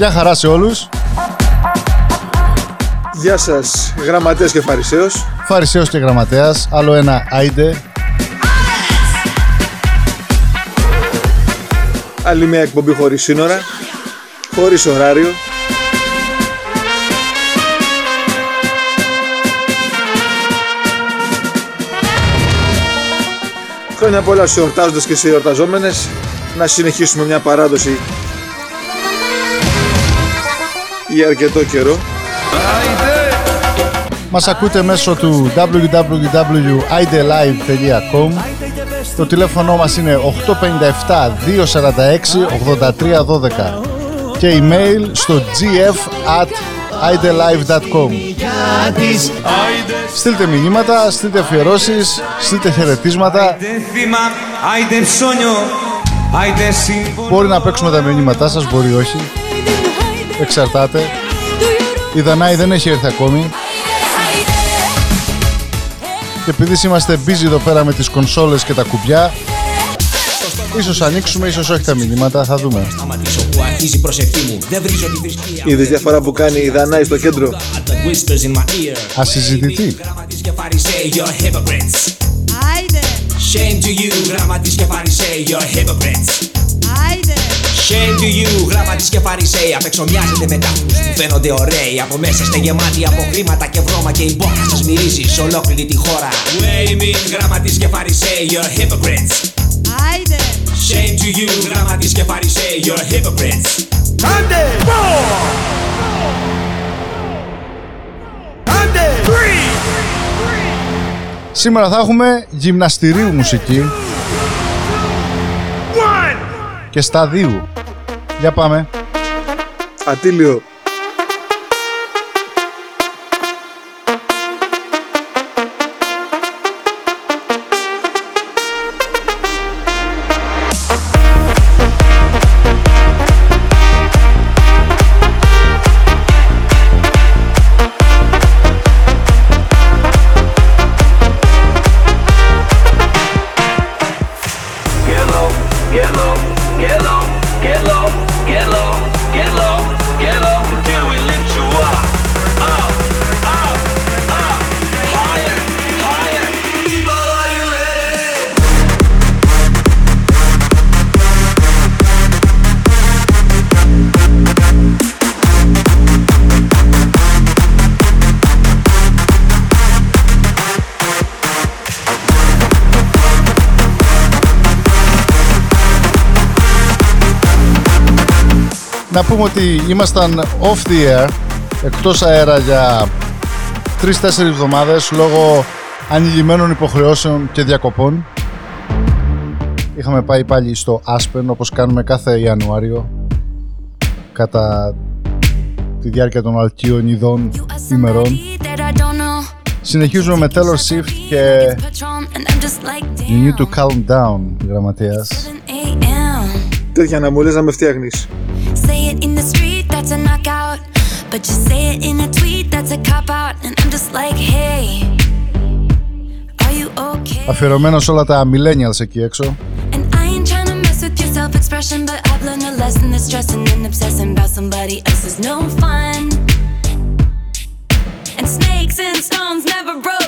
Γεια χαρά σε όλους. Γεια σας, γραμματέας και φαρισαίος. Φαρισαίος και γραμματέας. Άλλο ένα άιντε. Άλλη μια εκπομπή χωρίς σύνορα, χωρίς ωράριο. Χρόνια πολλά σε εορτάζοντες και σε εορταζόμενες. Να συνεχίσουμε μια παράδοση για αρκετό καιρό. Μας ακούτε μέσω του www.idelive.com Το τηλέφωνο μας είναι 857 246 8312 και email στο gf at idelive.com Στείλτε μηνύματα, στείλτε αφιερώσεις, στείλτε χαιρετίσματα. Μπορεί να παίξουμε τα μηνύματά σας, μπορεί όχι Εξαρτάται. Η Δανάη δεν έχει έρθει ακόμη. Και επειδή είμαστε busy εδώ πέρα με τις κονσόλες και τα κουμπιά Ίσως ανοίξουμε, ίσως όχι τα μηνύματα, θα δούμε. Είδες διαφορά που κάνει η Δανάη στο κέντρο; Ασυζητητή. Shame to you, γραμματής και φαρισαίοι, you're hypocrites Shame to you, γράμματι και φαρισαίοι. Απ' έξω μοιάζετε με τάφου που φαίνονται ωραίοι. Από μέσα είστε γεμάτοι από χρήματα και βρώμα και η μπόχα σας μυρίζει σε ολόκληρη τη χώρα. Waving, γράμματι και φαρισαίοι, you're hypocrites. Shame to you, γράμματι και φαρισαίοι, you're hypocrites. Άντε! Άντε! Σήμερα θα έχουμε γυμναστηρίου μουσική και σταδίου. Για πάμε. Ατήλιο Να πούμε ότι ήμασταν off the air, εκτός αέρα για 3-4 εβδομάδες λόγω ανηλυμένων υποχρεώσεων και διακοπών. Είχαμε πάει πάλι στο Aspen όπως κάνουμε κάθε Ιανουάριο κατά τη διάρκεια των αλκίων ειδών ημερών. Συνεχίζουμε με Taylor Swift και You need to calm down, γραμματέας. Τέτοια να μου λες να με φτιάχνεις Say it in the street, that's a knockout. But you say it in a tweet, that's a cop out. And I'm just like, hey, are you okay? Αφιερωμένο σε όλα τα millennials εκεί έξω. And I ain't trying to mess with your self expression, but I've learned a lesson that stressing and obsessing about somebody else is no fun. And snakes and stones never broke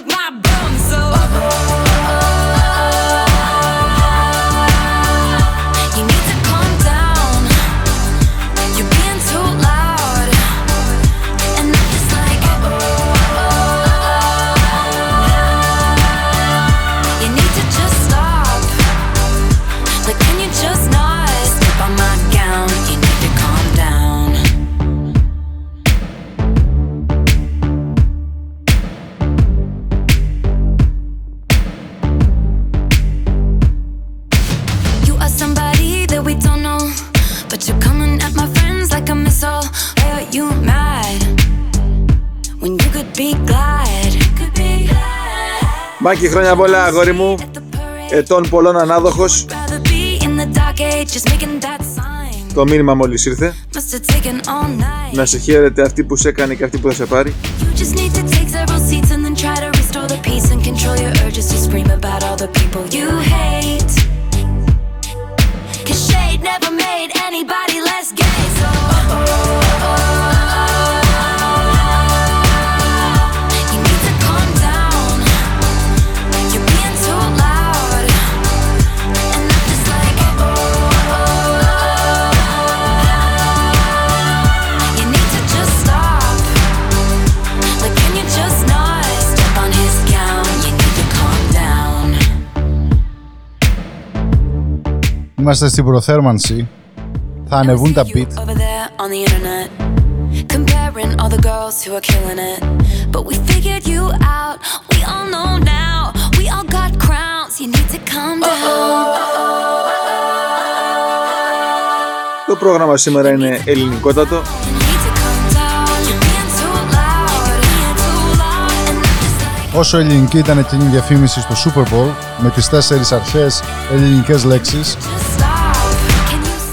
Μάκι χρόνια πολλά, αγόρι μου. Ετών πολλών, ανάδοχος. Το μήνυμα μόλις ήρθε. Να σε χαίρετε αυτή που σε κάνει και αυτή που θα σε πάρει. Και. Είμαστε στην προθέρμανση. Θα ανεβούν τα beat. Το πρόγραμμα σήμερα είναι ελληνικότατο. Όσο ελληνική ήταν εκείνη η διαφήμιση στο Super Bowl με τις τέσσερις αρχές ελληνικές λέξεις.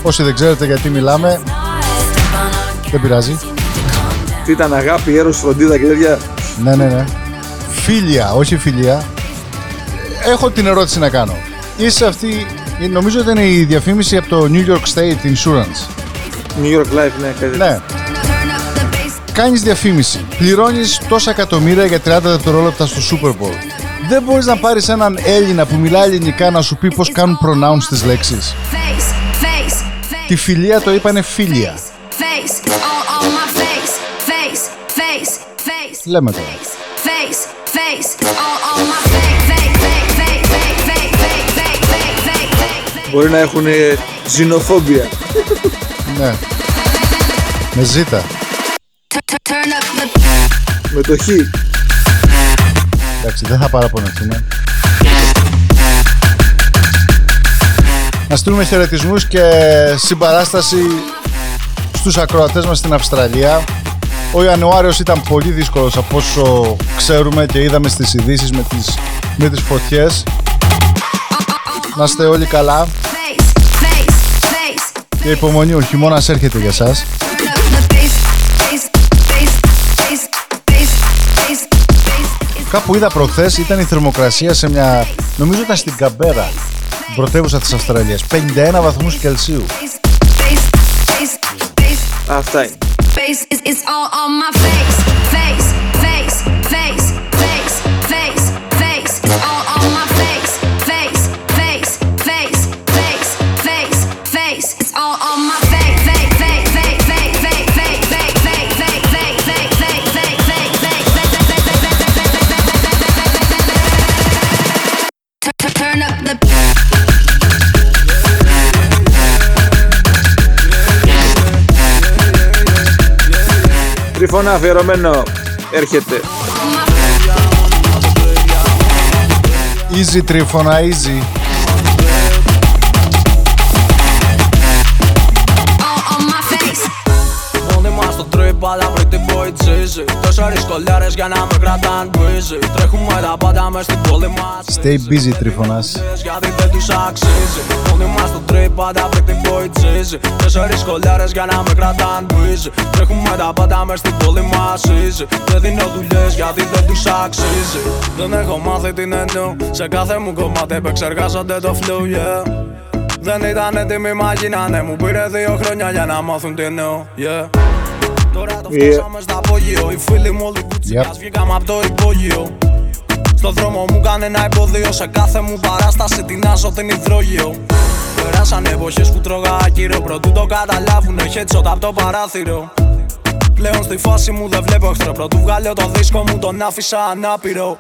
Όσοι δεν ξέρετε γιατί μιλάμε, stop? Step on our δεν πειράζει. You need to calm down. Τι ήταν αγάπη, έρος, φροντίδα και τέτοια; Ναι, ναι, ναι. Φίλια, όχι φιλία. Έχω την ερώτηση να κάνω. Είσαι αυτή, νομίζω ότι είναι η διαφήμιση από το New York State Insurance. New York Life, ναι, κάτι τέτοιο. Ναι. Κάνεις διαφήμιση. Πληρώνεις τόσα εκατομμύρια για 30 δευτερόλεπτα στο Super Bowl. Δεν μπορείς να πάρεις έναν Έλληνα που μιλάει ελληνικά να σου πει πώς κάνουν pronounce τις λέξεις. Τη φιλία το είπανε φίλια. Λέμε τώρα. Μπορεί να έχουν ζινοφόμπια. ναι. Με ζήτα. Με το χ. Εντάξει, δεν θα παραπονεθούμε. Να στείλουμε χαιρετισμούς και συμπαράσταση στους ακροατές μας στην Αυστραλία. Ο Ιανουάριος ήταν πολύ δύσκολος από όσο ξέρουμε και είδαμε στις ειδήσεις με τις, με τις φωτιές. Να είστε όλοι καλά face, face, face. και υπομονή, ο χειμώνας έρχεται για σας. Turn up the face, face, face, face, face, face, face. It's Κάπου είδα προχθές ήταν η θερμοκρασία σε μια, νομίζω ήταν στην Καμπέρα, την πρωτεύουσα της Αυστραλίας, 51 βαθμούς Κελσίου. face, face, face, face. Αυτά είναι. Τριφώνα αφιερωμένο έρχεται. Easy τρίφωνα, easy. Τσίζη Τέσσερις κολλιάρες για να με κρατάν. Busy Τρέχουμε τα πάντα μες στην πόλη μας. Stay busy τρίφωνας. γιατί δεν τους αξίζει. Μόνοι μας στο τρίπ πάντα πριν την πω η τσίζη Τέσσερις κολλιάρες για να με κρατάν. Busy Τρέχουμε τα πάντα μες στην πόλη μας. Easy Δεν δίνω δουλειές γιατί δεν τους αξίζει. Δεν έχω μάθει την εννοώ Σε κάθε μου κομμάτι επεξεργάζονται το flow yeah. Δεν ήταν έτοιμοι μα γίνανε Μου πήρε δύο χρόνια για να μάθουν τι εννοώ yeah. Τώρα το Yeah. φτάσαμε στα απόγειο. Οι φίλοι μου όλοι κουτσικάς Yep. βγήκαμε από το υπόγειο. Στο δρόμο μου κάνε ένα υποδείο Σε κάθε μου παράσταση τεινάζω την υδρόγειο. Περάσαν εποχές που τρώγα άκυρο. Πρωτού το καταλάβουνε headshot από το παράθυρο Πλέον στη φάση μου δεν βλέπω εχθρό Πρωτού βγάλω το δίσκο μου τον άφησα ανάπηρο.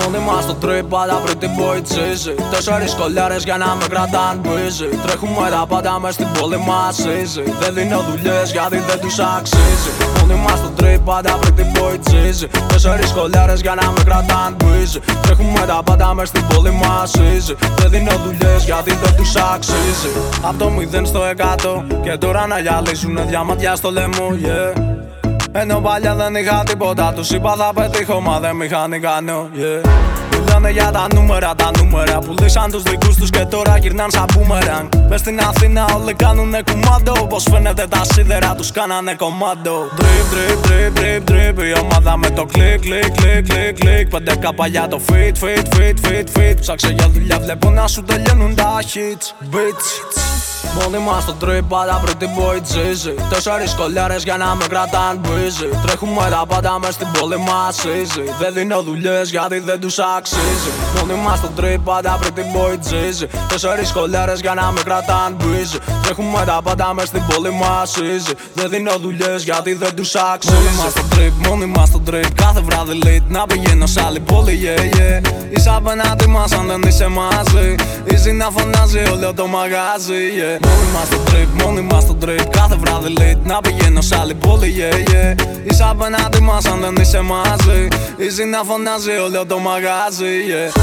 Μόνοι μας στο τρίπ αλλά πριν την πω η τσίζη Τέσσερις κολλιάρες για να με κρατάν busy Τρέχουμε τα πάντα μες στην πόλη μας easy. Δεν δίνω δουλειές γιατί δεν τους αξίζει. Μόνοι μας στο τρίπ αλλά πριν την πω η τσίζη Τέσσερις κολλιάρες για να με κρατάν busy Τρέχουμε τα πάντα μες στην πόλη μας easy. Δεν δίνω δουλειές γιατί δεν τους αξίζει. Απ' το 0 στο 100 και τώρα να γυαλίζουνε διαμάντια στο λαιμό yeah ενώ παλιά δεν είχα τίποτα. Τους είπα θα πετύχω μα δεν μ' είχαν ικανό yeah. Μιλάνε για τα νούμερα, τα νούμερα. Πουλήσαν τους δικούς τους και τώρα γυρνάν σαν μπούμεραν Μες στην Αθήνα όλοι κάνουνε κουμάντο. Όπως φαίνεται τα σίδερα τους κάνανε κομμάντο. Drip, drip, drip, drip, drip. Η ομάδα με το κλικ, κλικ, κλικ, κλικ, κλικ Πέντε κάπα για το fit, fit, fit, fit, fit Ψάξε για δουλειά βλέπω να σου τελειώνουν τα hits. Bitch Μόνιμα στο τρίπ, πάντα pretty boy cheesy Τέσσερις κολλιάρες για να με κρατάν busy Τρέχουμε τα πάντα μες στην πόλη μας easy Δεν δίνω δουλειές γιατί δεν τους αξίζει. Μόνιμα στο τρίπ, πάντα pretty boy cheesy Τέσσερις κολλιάρες για να με κρατάν busy Τρέχουμε τα πάντα μες στην πόλη μας easy Δεν δίνω δουλειές γιατί δεν τους αξίζει. Μόνιμα στο τρίπ, μόνιμα στο τρίπ Κάθε βράδυ late να πηγαίνω σε άλλη πόλη yeah yeah. Είσαι απέναντι μας αν δεν είσαι μαζί. Easy να φωνάζει όλο το μαγάζι yeah Μόνοι μας στο trip, μόνοι μας στο trip Κάθε βράδυ late να πηγαίνω σε άλλη πόλη yeah yeah. Είσαι απέναντι μας αν δεν είσαι μαζί. Easy να φωνάζει όλο το μαγάζι yeah.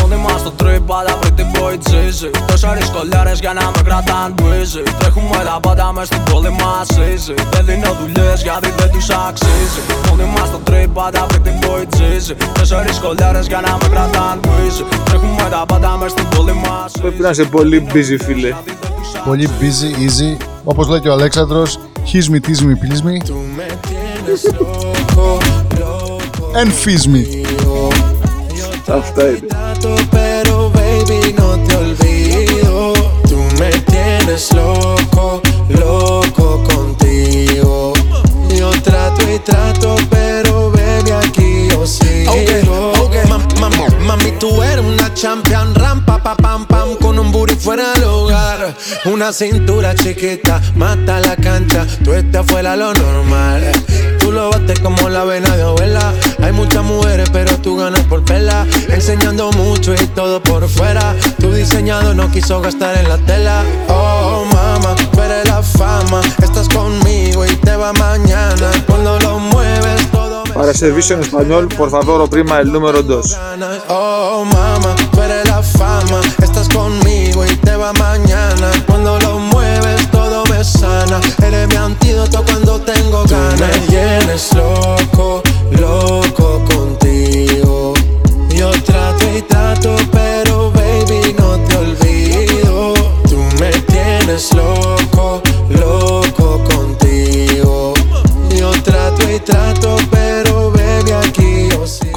Μόνοι μας στο trip, αλλά pretty boy cheesy Τέσσερις κολλιάρες για να με κρατάν busy Τρέχουμε τα πάντα μες στην πόλη μας easy. Δεν δίνω δουλειές γιατί δεν τους αξίζει. Μόνοι μας στο trip, αλλά pretty boy cheesy Τέσσερις κολλιάρες για να με κρατάν busy Τρέχουμε τα πάντα μες στην πόλη μας Πρέπει να είσαι πολύ busy φίλε. Πολύ busy, easy. Όπως λέει και ο Αλέξανδρος, his me, tease me, please me. And fizz me. Αυτά είναι. trato, pero baby no te olvido. Tú me tienes loco, loco contigo. Yo trato y trato, pero baby aquí yo sigo. Okay, okay. Mami, tú eres una champion, rampa, pa, pam, pam, con un booty fuera del hogar. Una cintura chiquita, mata la cancha, tú estás fuera lo normal. Tú lo bates como la vena de abuela. Hay muchas mujeres, pero tú ganas por pela. Enseñando mucho y todo por fuera. Tu diseñado no quiso gastar en la tela. Oh, mama, servicio en español, por favor, oprima el número 2. ganas. Oh, mama, tú eres la fama. Estás conmigo y te va mañana. Cuando lo mueves, todo me sana. Eres mi antídoto cuando tengo ganas. me tienes loco, loco contigo. Yo trato y trato, pero baby, no te olvido. Tú me tienes loco, loco contigo. Yo trato y trato, pero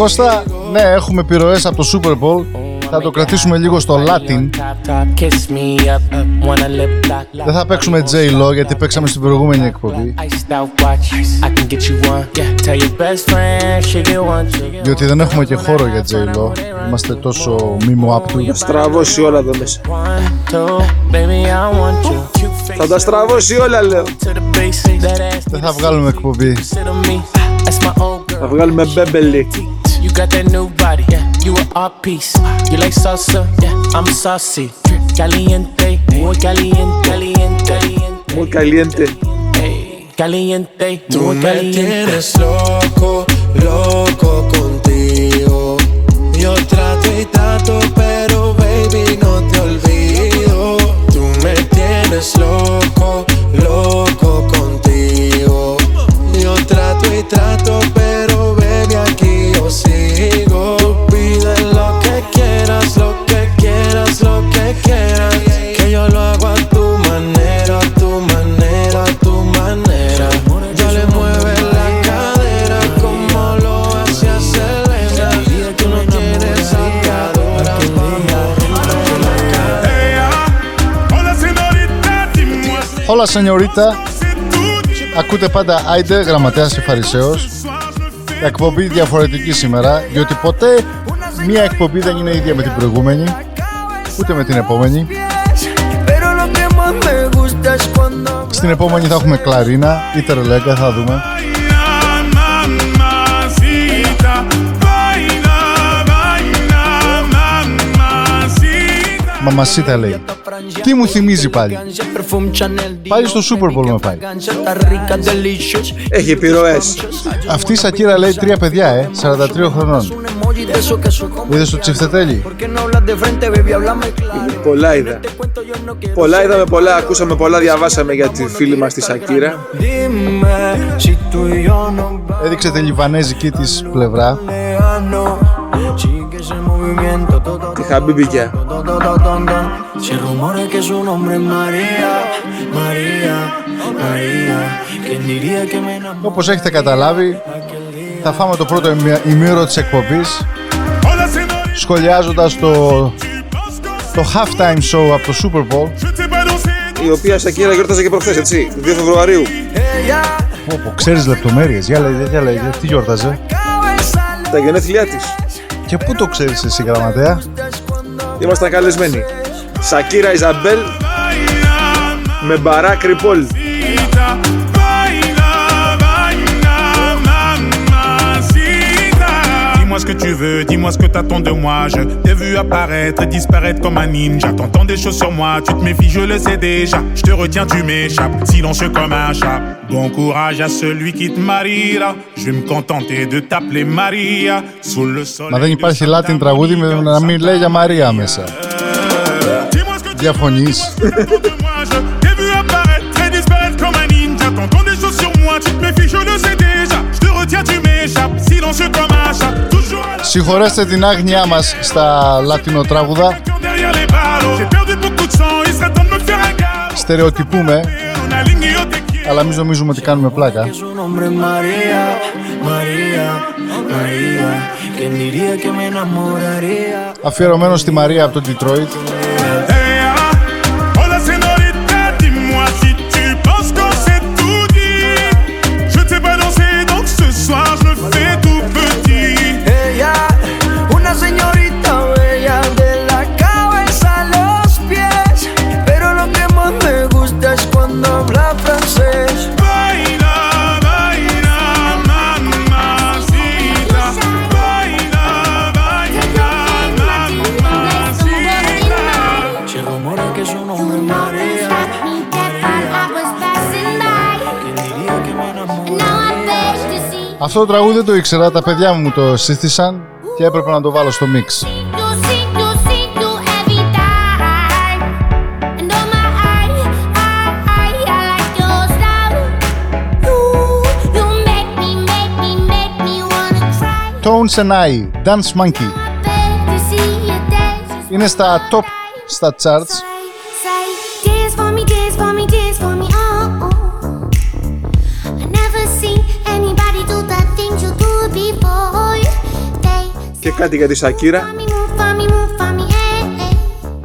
Κώστα, ναι, έχουμε επιρροές από το Super Bowl. Θα το κρατήσουμε λίγο στο Latin. Δεν θα παίξουμε J-Lo γιατί παίξαμε στην προηγούμενη εκπομπή. Διότι δεν έχουμε και χώρο για J-Lo. Είμαστε τόσο μήμο απ' του. Στραβώσει όλα εδώ μέσα. Θα τα στραβώσει όλα, λέω. Δεν θα βγάλουμε εκπομπή. Θα βγάλουμε μπέμπελι. You got that new body, yeah. You a art piece. You like salsa, yeah. I'm saucy. Caliente, muy caliente, caliente, caliente. Muy caliente. Hey, caliente, Tú muy me caliente. tienes loco, loco contigo. Yo trato y trato, pero baby no te olvido. Tú me tienes loco, loco contigo. Yo trato y trato, pero Όλα σενιωρίτα. Ακούτε πάντα Άιντε, γραμματέας και φαρισαίος. Εκπομπή διαφορετική σήμερα, διότι ποτέ μία εκπομπή δεν είναι ίδια με την προηγούμενη, ούτε με την επόμενη. Στην επόμενη θα έχουμε κλαρίνα ή τερλέγκα, θα δούμε. Μαμασίτα λέει. Τι μου θυμίζει πάλι. Πάλι στο Super Bowl με πάει. Έχει επιρροές. Αυτή η Σακύρα λέει τρία παιδιά, ε, 43 χρονών. Είδες το τσιφτετέλι; Πολλά είδα. Πολλά είδαμε, πολλά ακούσαμε, πολλά διαβάσαμε για τη φίλη μας τη Σακύρα. Έδειξε τη λιβανέζικη της πλευρά. Τη Χαμπίμπικια. Se rumora que su nombre es María, María, María. ¿Quién diría que me enamoré? Όπως έχετε καταλάβει, θα φάμε το πρώτο ημι- ημίωρο της εκπομπής σχολιάζοντας το, το halftime show από το Super Bowl η οποία Σακύρα γιόρταζε και προχθές, έτσι, 2 Φεβρουαρίου. Πω, πω, ξέρεις λεπτομέρειες. Για λέγε, για λέγε. Τι γιόρταζε; Τα γενέθλιά της. Και πού το ξέρεις εσύ γραμματέα; Ήμασταν καλεσμένοι. Σακύρα Ιζαμπέλ με Μπαράκ Ριπόλ. tu veux, dis-moi ce que t'attends de moi. Je t'ai vu apparaître et disparaître comme un ninja. T'entends des choses sur moi, tu te méfies, je le sais déjà. Je te retiens, tu m'échappes, silencieux comme un chat. Bon courage à celui qui te mariera. Je vais me contenter de t'appeler Maria. Sous le soleil. Μα δεν υπάρχει Latin τραγούδι με να μην λέει για Μαρία μέσα. Dis-moi ce que tu Διαφωνείς. veux de moi. Je t'ai vu apparaître et disparaître comme un ninja. T'entends des choses sur moi, tu te méfies, je le sais déjà. Je te retiens, tu m'échappes, silencieux comme un un Συγχωρέστε την άγνοιά μας στα Λατινοτράγουδα. Στερεοτυπούμε, αλλά μην νομίζουμε ότι κάνουμε πλάκα. Αφιερωμένο στη Μαρία από το Ντιτρόιτ. Αυτό το τραγούδι δεν το ήξερα, τα παιδιά μου το σύστησαν και έπρεπε να το βάλω στο μίξ. Tones and I, Dance Monkey. Είναι στα top στα charts. Κάτι για τη Σακύρα me move for me, move for me, eh, eh.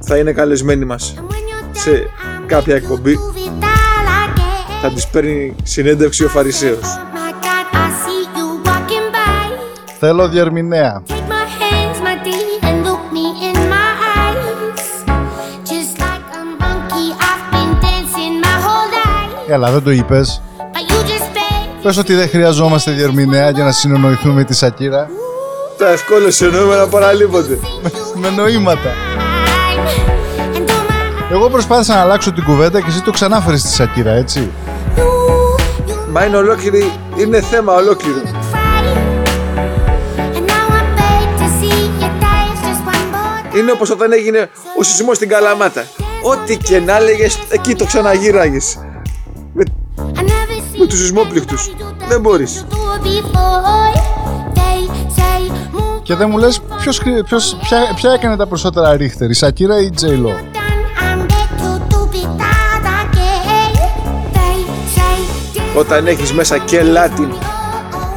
θα είναι καλεσμένη μας And when you're σε done, κάποια εκπομπή. move it all again. Θα της παίρνει συνέντευξη ο Φαρισαίος. Oh my God, I see you walking by. Θέλω διερμηνέα. Take my hands, my dear, and look me in my eyes. Just like a monkey, I've been dancing my whole life. Έλα, δεν το είπες. But you just beg. Πες ότι δεν χρειαζόμαστε διερμηνέα για να συνονοηθούμε με τη Σακύρα. Τα ευκόλως εννοούμενα παραλείπονται. με νοήματα. And do my Εγώ προσπάθησα να αλλάξω την κουβέντα και εσύ το ξανάφερες στη Σακύρα, έτσι. you, you Μα είναι ολόκληρη, είναι θέμα ολόκληρο. fight. And now I beg to see you dance just one more Είναι όπως όταν έγινε ο σεισμός στην Καλαμάτα. Ό,τι και να έλεγες, εκεί το ξαναγύραγες. Με, I never seen με τους σεισμόπληκτους. Δεν μπορείς. Και δεν μου λες ποιος, χρη- ποιος, ποια, ποια έκανε τα περισσότερα ρίχτερ, η Σακύρα ή η Τζέιλο. done. I'm back to do it all again. They say dance Όταν έχεις μέσα και Latin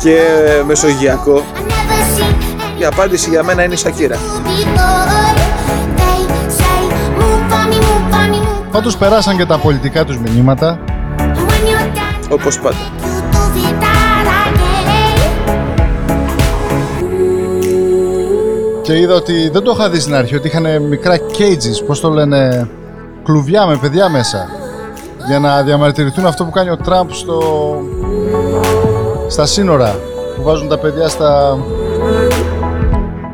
και Μεσογειακό, I never seen η απάντηση για μένα είναι η Σακύρα. Πάντως περάσαν και τα πολιτικά τους μηνύματα. Όπως πάντα. Και είδα ότι δεν το είχα δει στην αρχή, ότι είχαν μικρά cages, πώς το λένε, κλουβιά με παιδιά μέσα. Για να διαμαρτυρηθούν αυτό που κάνει ο Τραμπ στο... στα σύνορα. Που βάζουν τα παιδιά στα...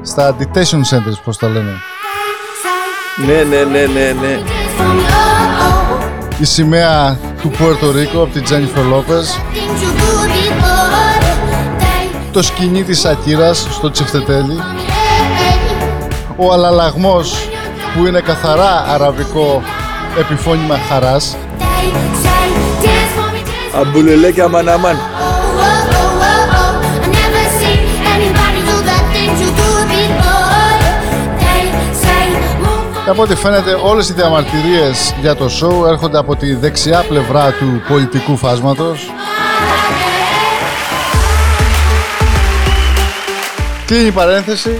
στα detention centers, πώς τα λένε. Ναι, ναι, ναι, ναι, ναι. Η σημαία του Πουέρτο Ρίκο από την Τζένιφερ Λόπες. Το σκηνή της Σακύρας στο Τσιφτετέλι. Ο αλαλαγμός που είναι καθαρά αραβικό επιφώνημα χαράς. Αμπουλελέ και αμαναμάν. Και από ό,τι φαίνεται όλες οι διαμαρτυρίες για το show έρχονται από τη δεξιά πλευρά του πολιτικού φάσματος. Κλείνει η παρένθεση.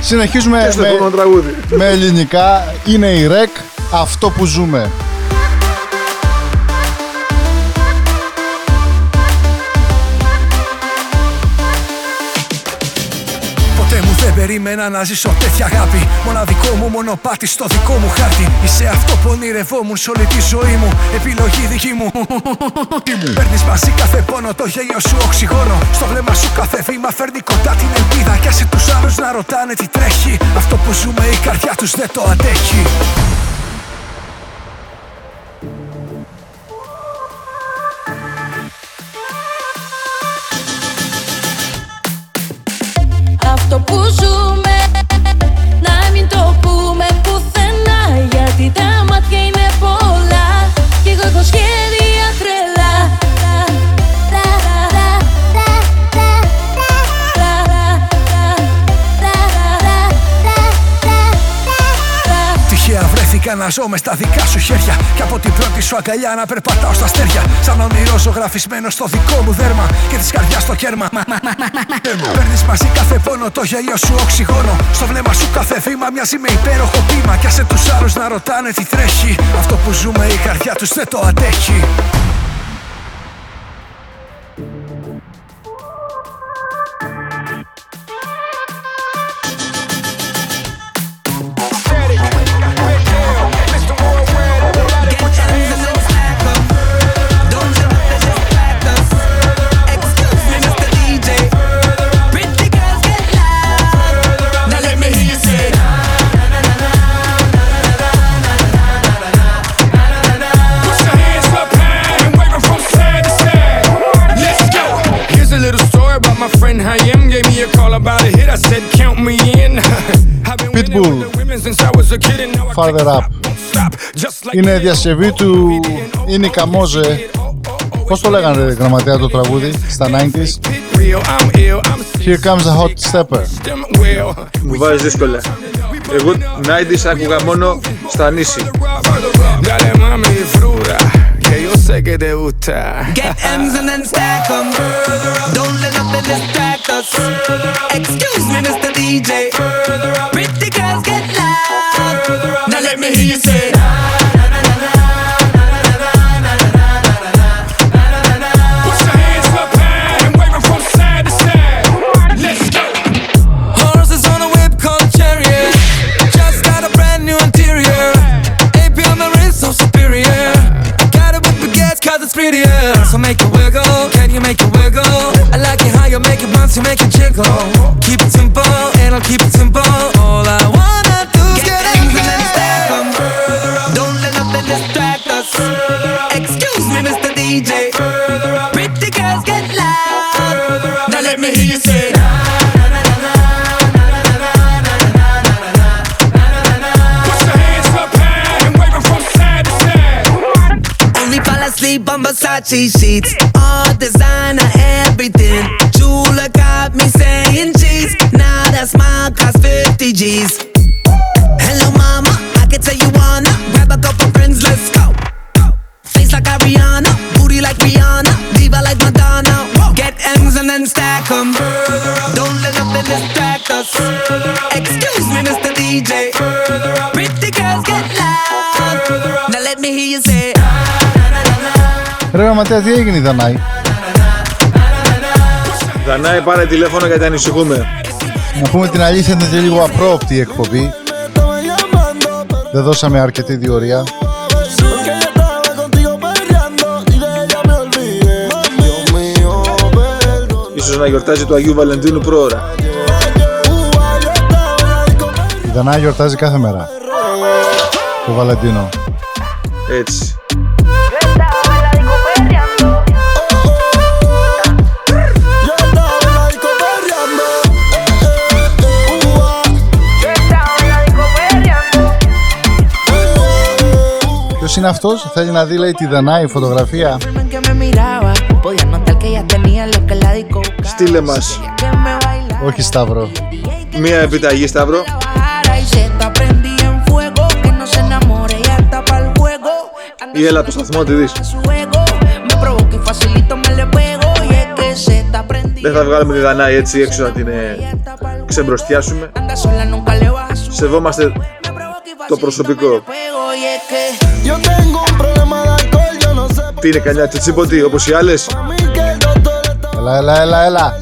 Συνεχίζουμε Και στο με, επόμενο τραγούδι. με ελληνικά. Είναι η ΡΕΚ. αυτό που ζούμε. Περίμενα να ζήσω τέτοια αγάπη. Μοναδικό μου μονοπάτι στο δικό μου χάρτη. Είσαι αυτό που ονειρευόμουν σε όλη τη ζωή μου. Επιλογή δική μου. Παίρνεις μαζί κάθε πόνο, το γέλιο σου οξυγόνο. Στο βλέμμα σου κάθε βήμα φέρνει κοντά την ελπίδα. Κι άσε τους άλλους να ρωτάνε τι τρέχει. Αυτό που ζούμε η καρδιά τους δεν το αντέχει. Βρέθηκα να ζω μες στα δικά σου χέρια. Και από την πρώτη σου αγκαλιά να περπατάω στα αστέρια. Σαν όνειρο ζωγραφισμένο στο δικό μου δέρμα. Και της καρδιάς στο κέρμα. Παίρνεις μαζί κάθε πόνο, το γέλιο σου οξυγόνο. Στο βλέμμα σου κάθε βήμα μοιάζει με υπέροχο πείμα. Κι άσε τους άλλους να ρωτάνε τι τρέχει. Αυτό που ζούμε η καρδιά τους δεν το αντέχει. Farther up. stop. Just like Είναι διασκευή του Είναι Καμόζε. Πώς το λέγανε ρε, γραμματέα το τραγούδι στα 90s. real. I'm ill. I'm Here comes a hot stepper. system well. Μου βάζει δύσκολα. Εγώ 90s άκουγα μόνο στα νήσι. Sé que te gusta. Get M's and then stack 'em. Don't let nothing distract us. Excuse me, Mr. DJ. Pretty girls get loud. Now let me hear you say. Versace sheets. All designer, everything. Chula got me saying cheese. Now that smile cost 50 G's. Hello, mama. I can tell you wanna grab a couple friends, let's go. Face like Ariana, booty like Rihanna, diva like Madonna. Get M's and then stack 'em. Don't let nothing distract us. Excuse me, Mr. DJ. Pretty girls get loud. Now let me hear you say. Ρε γραμματέα, τι έγινε η Δανάη; Δανάη πάρε τηλέφωνο γιατί ανησυχούμε. Να πούμε την αλήθεια, είναι και λίγο απρόοπτη η εκπομπή. Δεν δώσαμε αρκετή διορία. Porque yo estaba contigo perreando y de ella me olvidé. Dios mío, perdón. Ίσως να γιορτάζει του Αγίου Βαλεντίνου πρόωρα. Η Δανάη γιορτάζει κάθε μέρα. Το Βαλεντίνο. Έτσι. είναι αυτός, θέλει να δει τη Δανάη φωτογραφία. Στείλε μας. Όχι Σταύρο. Μία επιταγή Σταύρο. Ή έλα το σταθμό, τη. Δεν θα βγάλουμε τη Δανάη έτσι έξω να την ε, ξεμπροστιάσουμε. Σεβόμαστε το προσωπικό. Τι είναι καλιά, Τσιτσίποτη, όπως οι άλλες. Ελά, ελά, ελά.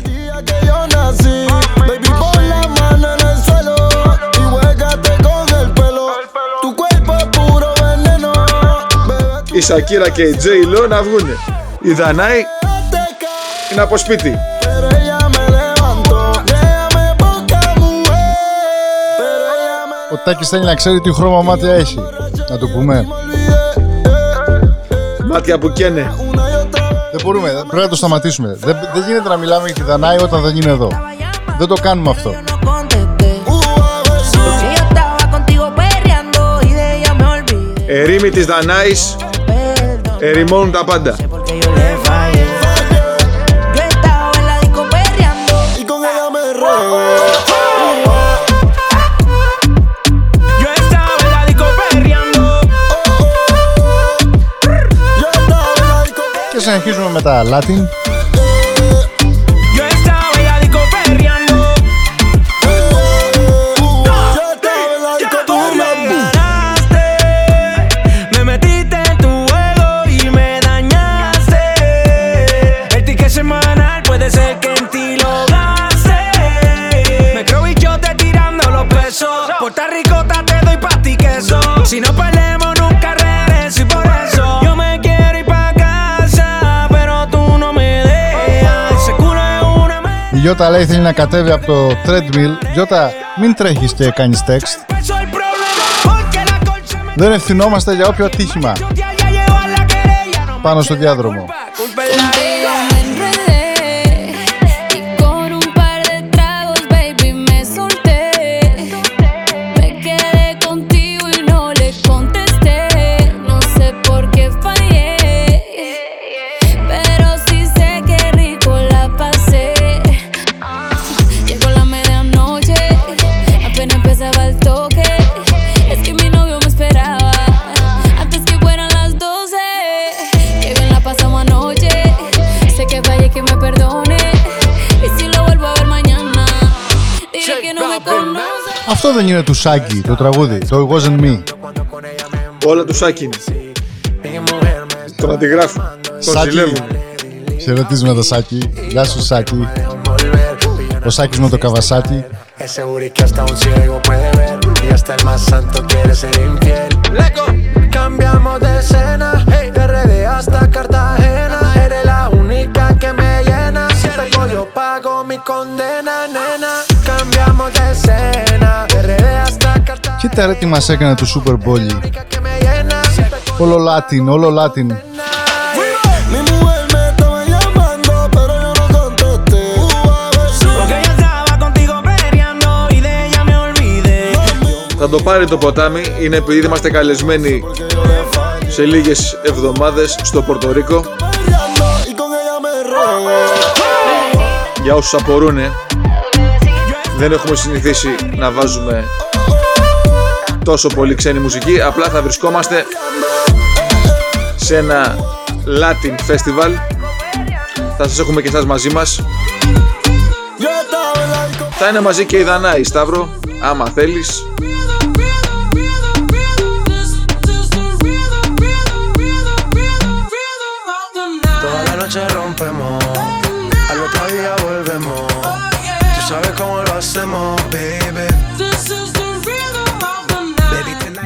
Η Σακίρα και η Τζέιλεο να βγουν. Οι Δανάοι είναι από σπίτι. Ο Τάκης θέλει να ξέρει τι χρώμα μάτια έχει. Να το πούμε. Μάτια που καίνε. una y otra vez. Δεν μπορούμε, πρέπει να το σταματήσουμε. Δεν, δεν γίνεται να μιλάμε για τη Δανάη όταν δεν είναι εδώ. Δεν το κάνουμε αυτό. yo no contesté. Uh, Porque yo estaba contigo perreando y de ella me olvidé. Ερήμη της Δανάης Perdón, ερημώνουν τα πάντα. Συνεχίζουμε με τα Latin. Γιώτα λέει θέλει να κατέβει από το treadmill. Γιώτα, μην τρέχεις και κάνεις text. peso el problema porque la colcha me Δεν ευθυνόμαστε για όποιο ατύχημα yo te haya llevar la querella. No πάνω στο διάδρομο. Αυτό δεν είναι του Σάκη, το τραγούδι. Το It Wasn't Me. Όλα του Σάκη είναι. Τον αντιγράφουν. Τον Σάκη. ζηλεύουν. Χαιρετίζουμε το Σάκη. Γεια σου Σάκη. Ο Σάκης με το καβασάκι. Ese booty que hasta un ciego puede ver Y hasta el más santo quiere ser infiel Leco. Cambiamos de escena De RD hasta Τι μας έκανε το Super Bowl, ο Λάτιν, όλο Λάτιν. Θα το πάρει το ποτάμι, είναι επειδή είμαστε καλεσμένοι σε λίγες εβδομάδες στο Πορτορίκο. Για όσους απορούνε, δεν έχουμε συνηθίσει να βάζουμε τόσο πολύ ξένη μουσική. Απλά θα βρισκόμαστε σε ένα Latin Festival. Θα σας έχουμε και εσάς μαζί μας. Yo estaba en la disco Θα είναι μαζί και η Δανάη, Σταύρο, άμα θέλεις.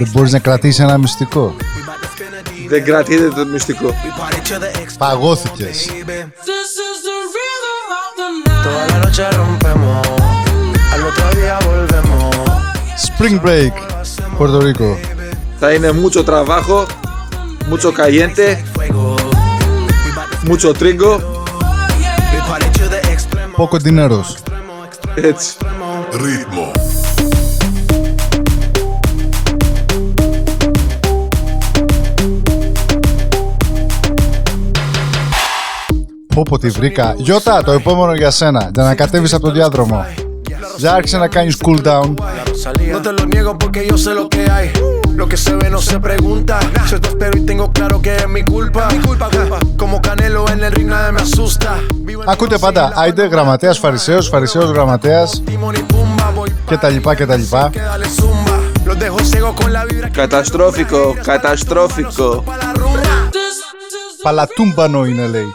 Δεν μπορείς να κρατήσεις ένα μυστικό. Δεν κρατείτε το μυστικό. Party to the ex, Παγώθηκες. baby. Toda la noche rompemos, al otro día volvemos. Spring Break, Πορτορίκο. Θα είναι μούτσο τραβάχο, μούτσο καγιέντε, μούτσο τρίγκο. We party to the extremo, Πόκο Ντινέρος. Έτσι. Πω πω τη βρήκα. Γιώτα, το επόμενο για σένα. Για να κατέβεις από το διάδρομο. Για άρχισε να κάνεις cool down. No te lo niego porque yo sé lo que hay. Lo que se ve no se pregunta. Yo te espero y tengo claro que es mi culpa. Mi culpa, culpa. Como Canelo en el ring nadie me asusta. Vivo en Ακούτε πάντα Άιντε, γραμματέας, φαρισαίος, φαρισαίος, γραμματέας Timón y Pumba, voy και τα λοιπά και τα λοιπά. que dale zumba. Los dejo ciego con la vibra. Καταστροφικό, καταστροφικό. Παλατούμπανο είναι λέει.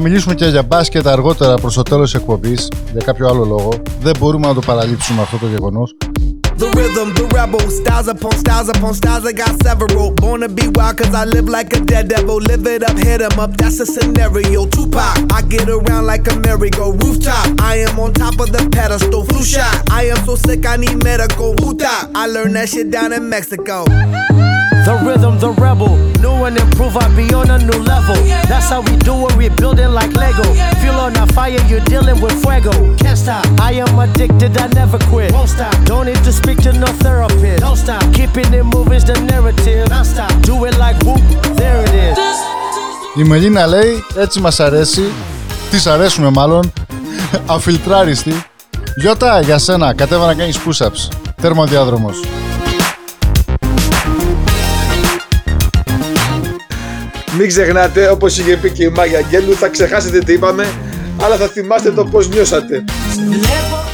Θα μιλήσουμε και για μπάσκετ αργότερα προς το τέλος της εκπομπής, για κάποιο άλλο λόγο. Δεν μπορούμε να το παραλείψουμε αυτό το γεγονός. The rhythm, the rebel, styles upon styles upon styles. I got several. Born to be wild, cause I live like a dead devil. Live it up, hit 'em up, that's a scenario. Tupac, I get around like a merry-go rooftop. I am on top of the pedestal, flu shot. I am so sick, I need medical. Huta, I learned that shit down in Mexico. The rhythm, the rebel. New and improve, I be on a new level. That's how we do it, we building like Lego. Feel on a fire, you're dealing with fuego. Can't stop, I am addicted, I never quit. Won't stop, don't need to speak to no therapist. Don't stop, keeping it moving's the narrative. Non stop, do it like whoop, there it is. Η Μελίνα λέει, έτσι μας αρέσει, της αρέσουμε μάλλον, αφιλτράριστη. Γιώτα, για σένα, κατέβα να κάνεις push-ups. Θερμοδιάδρομος. Μην ξεχνάτε, όπως είχε πει και η Μάγια Αγγέλου, θα ξεχάσετε τι είπαμε, αλλά θα θυμάστε το πώς νιώσατε.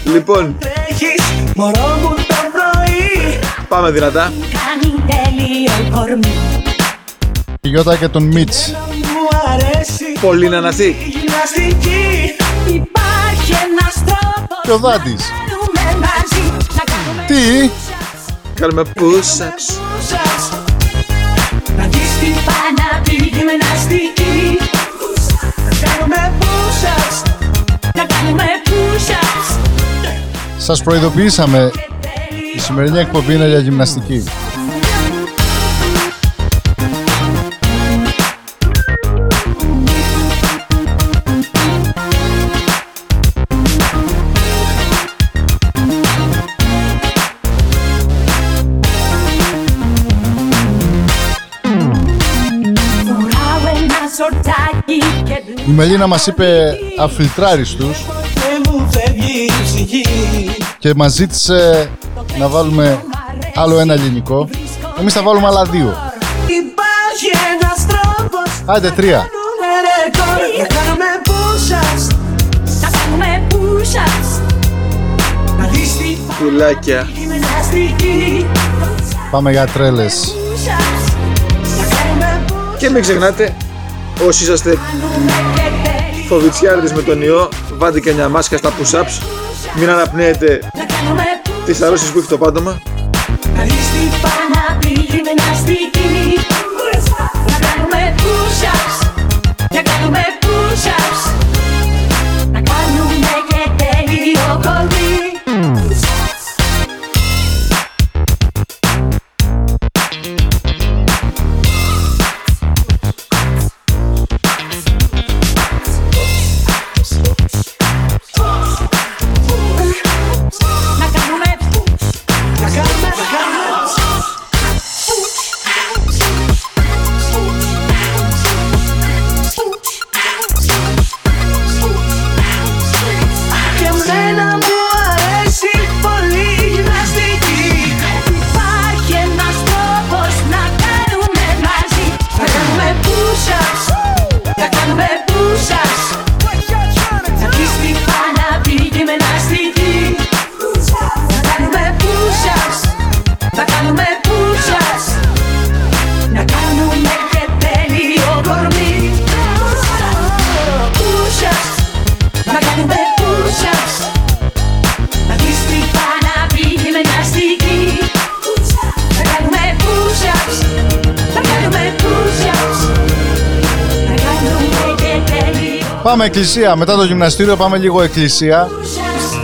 Λοιπόν, Έχεις μωρό μου το πρωί πάμε δυνατά. Κάνει τέλειο κορμί Η Γιώτα και τον Μίτς. Μου αρέσει Πολύ να αναθεί. η γυμναστική Υπάρχει ένας τρόπος Και ο Δάντης. να κάνουμε μαζί Να κάνουμε Τι, Κάνουμε push-ups. Γυμναστική Να κάνουμε push-ups Να κάνουμε push-ups σας προειδοποιήσαμε, η σημερινή εκπομπή είναι για γυμναστική. Η Μελίνα μας είπε αφιλτράριστους δεν μου φεύγει η ψυχή και μας ζήτησε να βάλουμε άλλο ένα ελληνικό. Εμείς θα βάλουμε άλλα δύο. Υπάρχει ένας τρόπος Άντε τρία. κάνουμε ρεκόρ Να κάνουμε push-ups Να κάνουμε push-ups Να δεις τι Πουλάκια. γυμναστική Πάμε για τρέλες. push-ups Να κάνουμε Και μην ξεχνάτε, όσοι είσαστε φοβητσιάριδες με τον ιό, βάλτε και μια μάσκα στα push-ups. Μην αναπνέετε Να κάνουμε τις αρρώσεις που έχει το πάντομα. Εκκλησία. Μετά το γυμναστήριο πάμε λίγο εκκλησία. push-ups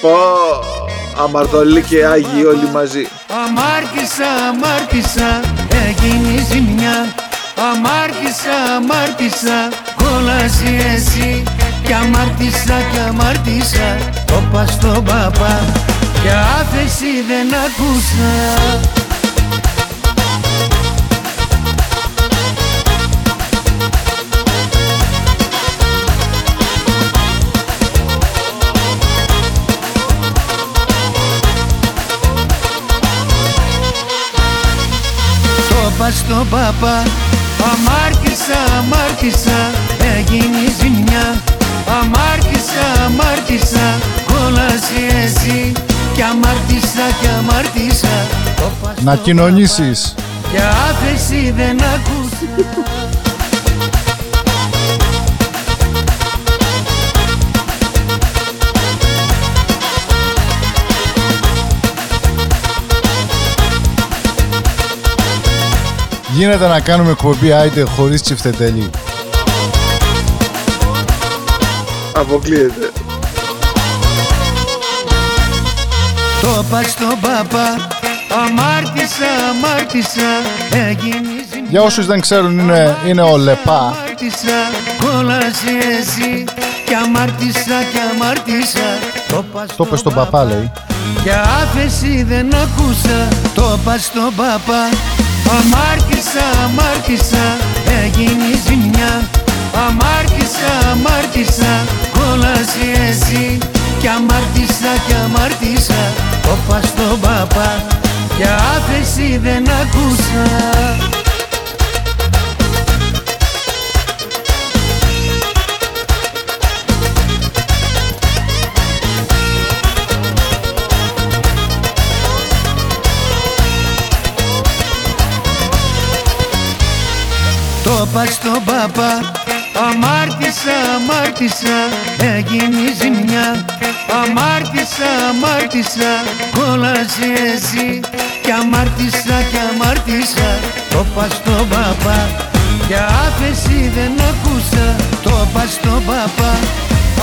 Πω, αμαρτωλοί και άγιοι όλοι μαζί. Αμάρτησα, αμάρτησα, έγινε ζημιά Αμάρτησα, αμάρτησα, κόλαση εσύ Κι αμάρτησα, κι αμάρτησα, το πας στον παπά Κι άφεση δεν ακούσα Το πας στον παπά Αμάρτησα, αμάρτησα, έγινε ζημιά. Αμάρτησα, αμάρτησα, κόλαση εσύ. Κι αμάρτησα, κι αμάρτησα, το πας Να στον κοινωνήσεις. παπά. Κι άφεση δεν ακούσα Γίνεται να κάνουμε εκπομπή άιντε χωρίς τσιφτετέλη. Αποκλείεται. Το πας στον παπά Αμάρτησα, αμάρτησα, έγινε ζημιά Για όσους δεν ξέρουν είναι, είναι ο Λεπά. Αμάρτησα, κόλαση εσύ Κι αμάρτησα, κι αμάρτησα Το πας Το πες στον παπά λέει. Κι άφεση δεν ακούσα Το πας στον παπά Αμάρτησα, αμάρτησα Έγινε ζημιά. Αμάρτησα, αμάρτησα Κόλαση εσύ. Κι αμάρτησα, κι αμάρτησα Το πας στον παπά. Κι άφεση δεν ακούσα Το πας στον παπά Αμάρτησα, αμάρτησα Έγινε ζημιά. Αμάρτησα, αμάρτησα Κόλασε εσύ. Κι αμάρτησα, κι αμάρτησα Το πας στον παπά Κι άφεση δεν ακούσα Το πας στον παπά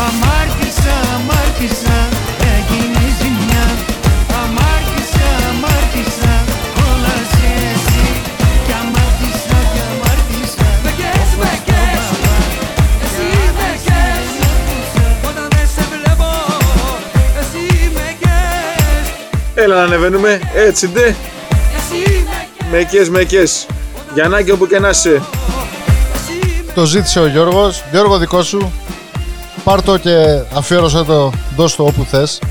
Αμάρτησα, αμάρτησα Έλα να ανεβαίνουμε, έτσι ντε. Εσύ με Μεκές, μεκές. Γιαννάκη όπου και να είσαι. Το ζήτησε ο Γιώργος. Γιώργο δικό σου. Πάρ' το και αφιέρωσέ το, δώσ' το όπου θες.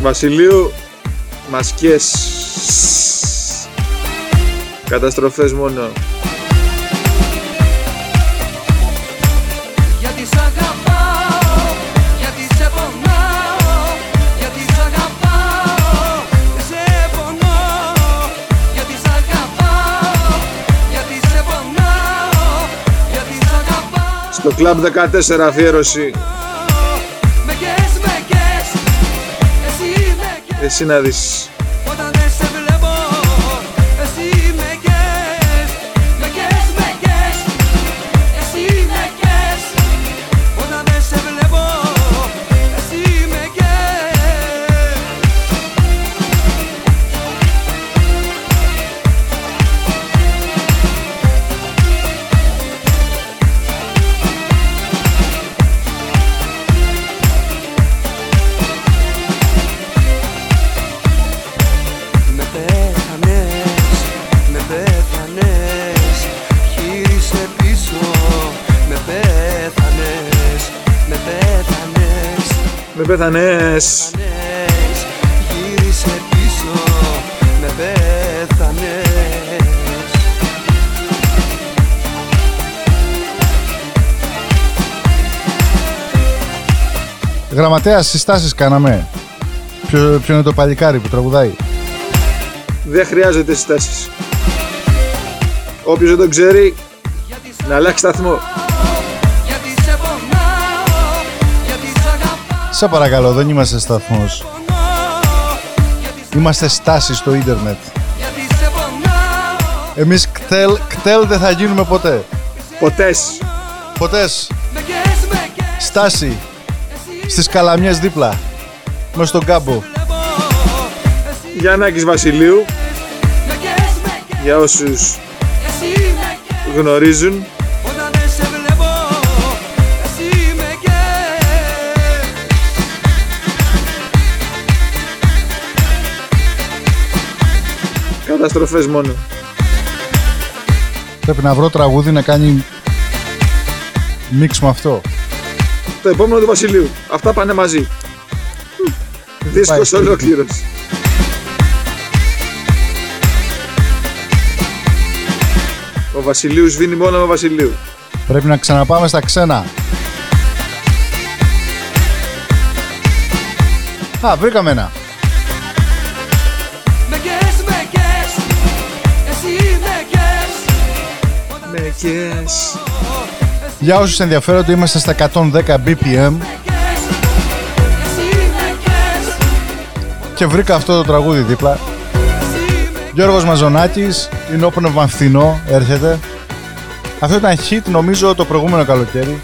Βασιλείου, μασκές. Καταστροφές μόνο. Αγαπάω Στο κλαμπ 14 αφιέρωση. Με κες, με κες Εσύ με κες Εσύ να δεις. Πέθανες. πέθανες Γύρισε πίσω, με πέθανες Γραμματέας συστάσεις κάναμε. Ποιο, ποιο είναι το παλικάρι που τραγουδάει; Δεν χρειάζεται συστάσεις. Όποιος δεν το ξέρει, να αλλάξει σταθμό. Σε παρακαλώ, δεν είμαστε σταθμός. Είμαστε στάση στο ίντερνετ. Γιατί σε πονάω Εμείς κτέλ, κτέλ δεν θα γίνουμε ποτέ. Ποτές. Ποτές. Με κες, με κες Στάση. Εσύ στις καλαμιές δίπλα. Μες στον κάμπο. Γιάννακης Βασιλείου για όσους γνωρίζουν Καταστροφές μόνο Πρέπει να βρω τραγούδι να κάνει μίξ με αυτό. Το επόμενο του Βασιλείου Αυτά πάνε μαζί Δίσκος Πάει. ολόκληρος Ο Βασιλείου σβήνει μόνο με Βασιλείου Πρέπει να ξαναπάμε στα ξένα. Α, βρήκαμε ένα. Με κες Για όσους ενδιαφέρονται είμαστε στα 110 BPM και βρήκα αυτό το τραγούδι δίπλα. Γιώργος Μαζονάκης, είναι όπνευμα φθηνό, έρχεται. Αυτό ήταν hit νομίζω το προηγούμενο καλοκαίρι.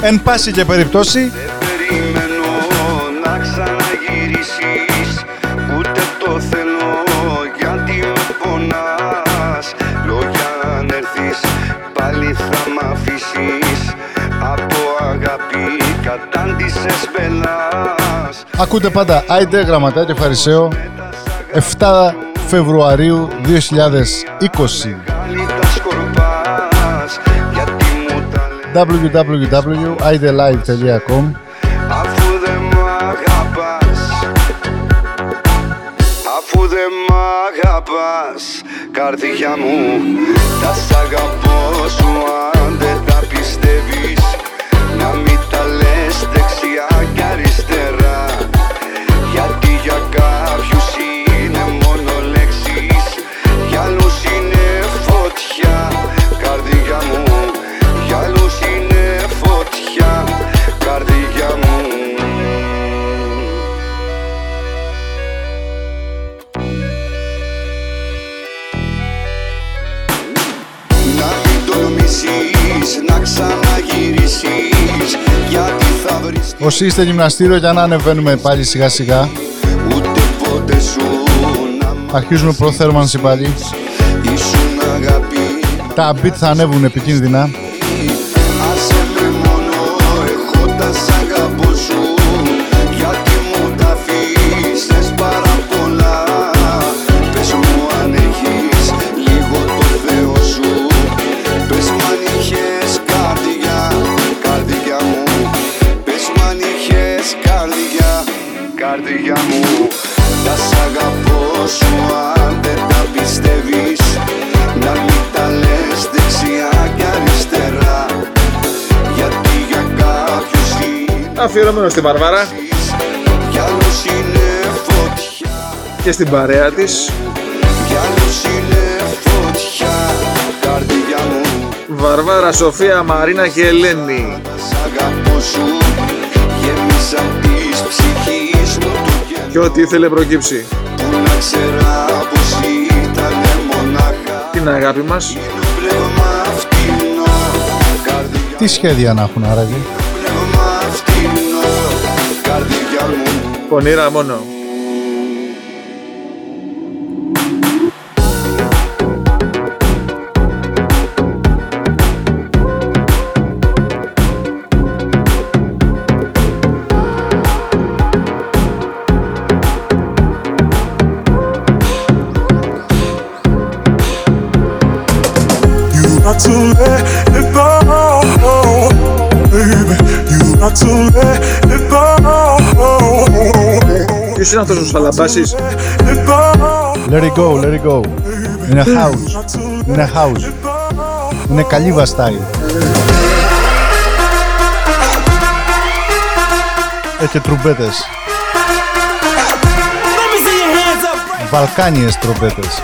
Εν πάση και περιπτώσει, ακούτε πάντα Άιντε Γραμματέα και Φαρισαίο 7 Φεβρουαρίου 2020. Πάλι τα σκορπάς γιατί μου τα λες www.idelive.com Αφού δεν μ' αγαπάς Αφού δεν μ' αγαπάς Καρδιά μου Τα σ' αγαπώ σου ξαναγυρίσεις Γιατί θα βρεις Όσοι είστε γυμναστήριο για να ανεβαίνουμε πάλι σιγά σιγά. ούτε ποτέ σου να Αρχίζουμε προθέρμανση πάλι. ήσουν αγάπη Τα beat θα ανέβουν επικίνδυνα. Αφιερωμένο στην Βαρβάρα. Για άλλους είναι φωτιά και στην παρέα της. Για άλλους είναι φωτιά Καρδιά μου Βαρβάρα, Σοφία, Μαρίνα και Ελένη. Σ' αγαπώ σου Γέμισα της ψυχής μου το κενό Και ό,τι ήθελε προκύψει. Που να ξέρα πως ήταν μονάχα Την αγάπη μας. Πνεύμα φτηνό Καρδιά Τι σχέδια να έχουν άραγε; Μου Πονήρα μόνο Ποιος είναι αυτός ο Σαλαμπάσης it go. Let it go, let it go. Είναι house. Είναι house. Είναι καλύβα style. Έχει τρουμπέτες. Βαλκάνιες τρουμπέτες.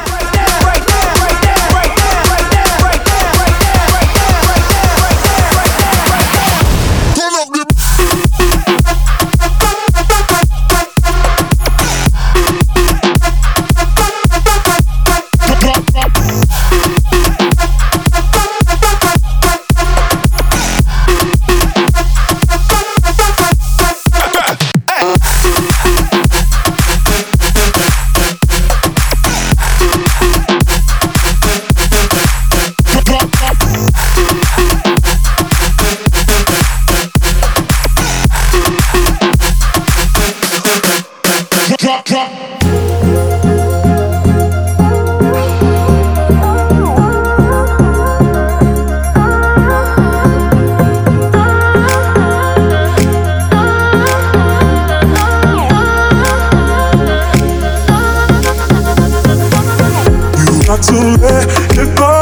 Got to let it go,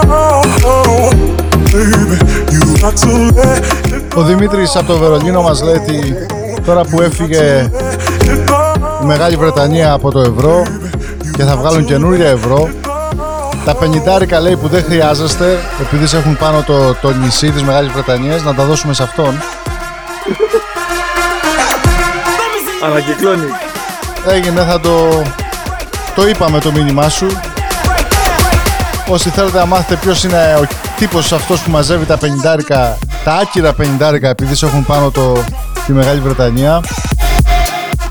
baby. You got to let it Ο Δημήτρης από το Βερολίνο μας λέει ότι τώρα που έφυγε η Μεγάλη Βρετανία από το ευρώ και θα βγάλουν καινούρια ευρώ τα πενιντάρικα λέει που δεν χρειάζεστε επειδή σε έχουν πάνω το, το νησί της Μεγάλης Βρετανίας να τα δώσουμε σε αυτόν Ανακυκλώνει. Έγινε θα το το είπαμε το μήνυμά σου Όσοι θέλετε να μάθετε ποιος είναι ο τύπος αυτός που μαζεύει τα πενιντάρικα τα άκυρα πενιντάρικα επειδή σε έχουν πάνω το, τη Μεγάλη Βρετανία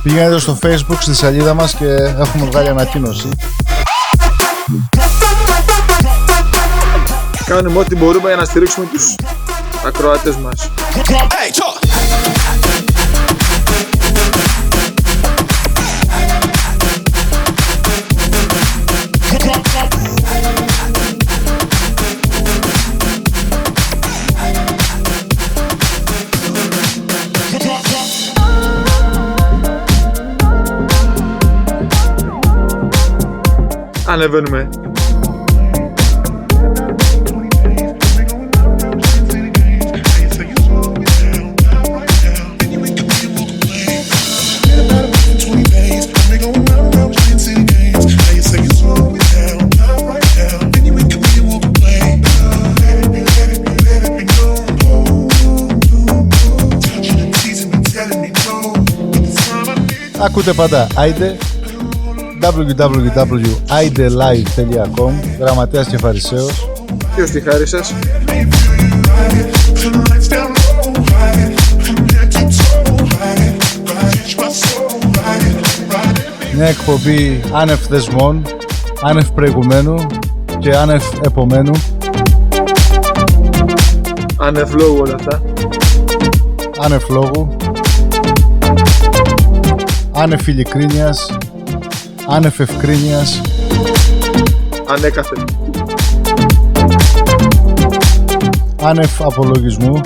Πηγαίνετε στο facebook στη σελίδα μας και έχουμε βγάλει ανακοίνωση Κάνουμε ό,τι μπορούμε για να στηρίξουμε τους ακροατές μας. Ανεβαίνουμε. Ακούτε πάντα Άιντε www.idelive.com Γραμματέας και Φαρισαίος Ποιος τη χάρη σας. Μια εκπομπή άνευ θεσμών, άνευ προηγουμένου και άνευ επομένου Άνευ λόγου όλα αυτά. άνευ λόγου άνευ ειλικρίνειας άνευ ευκρίνειας Ανέκαθεν. άνευ απολογισμού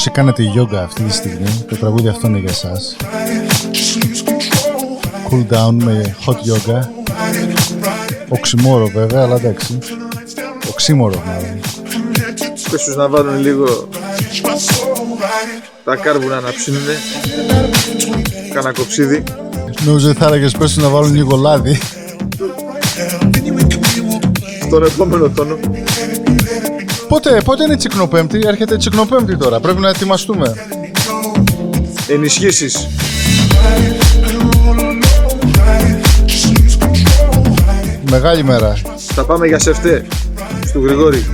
Όσοι κάνετε γιόγκα αυτή τη στιγμή, το τραγούδι αυτό είναι για εσάς. Cool down με hot yoga. Οξυμόρο βέβαια, αλλά εντάξει. Οξύμορο μάλλον. Πες τους να βάλουν λίγο τα κάρβουνα να ψήνουνε. Κάνα κοψίδι. Νομίζω ότι θα έλεγες πες τους να βάλουν λίγο λάδι. Στον επόμενο τόνο. Πότε, πότε είναι τσικνοπέμπτη, έρχεται τσικνοπέμπτη τώρα, πρέπει να ετοιμαστούμε. Ενισχύσεις. Μεγάλη μέρα. Θα πάμε για σεφτέ. Στου Γρηγόρη.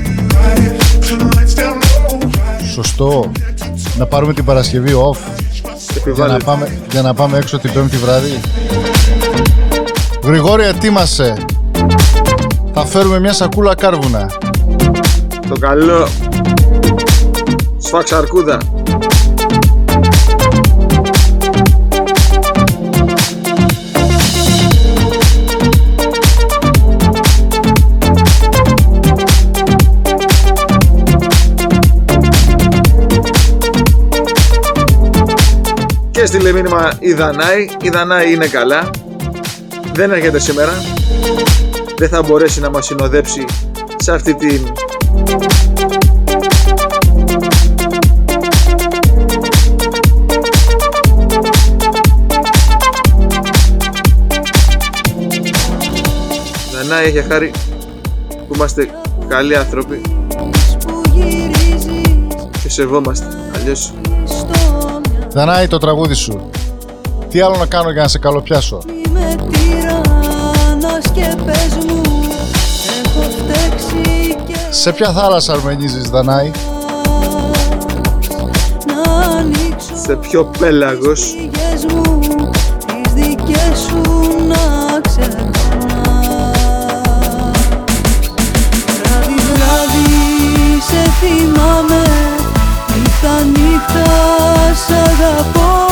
Σωστό. Να πάρουμε την Παρασκευή off. Για να, Επιβάλλεται. πάμε, για να πάμε έξω την Πέμπτη βράδυ. Γρηγόρη, ετοίμασε. Θα φέρουμε μια σακούλα κάρβουνα. Το καλό. Σφάξα αρκούδα. Και στείλε μήνυμα η Δανάη. Η Δανάη είναι καλά. Δεν έρχεται σήμερα. Δεν θα μπορέσει να μας συνοδέψει σε αυτή την Δανάη έχει χάρη που είμαστε καλοί άνθρωποι και σεβόμαστε. Αλλιώς Δανάη το τραγούδι σου. Τι άλλο να κάνω για να σε καλοπιάσω; Σε ποια θάλασσα αρμενίζεις Δανάη; να ανοίξω Σε ποιο πέλαγος; πληγές μου Τις δικές σου να ξεχνάς Βράδυ βράδυ σε θυμάμαι Νύχτα νύχτα σ' αγαπώ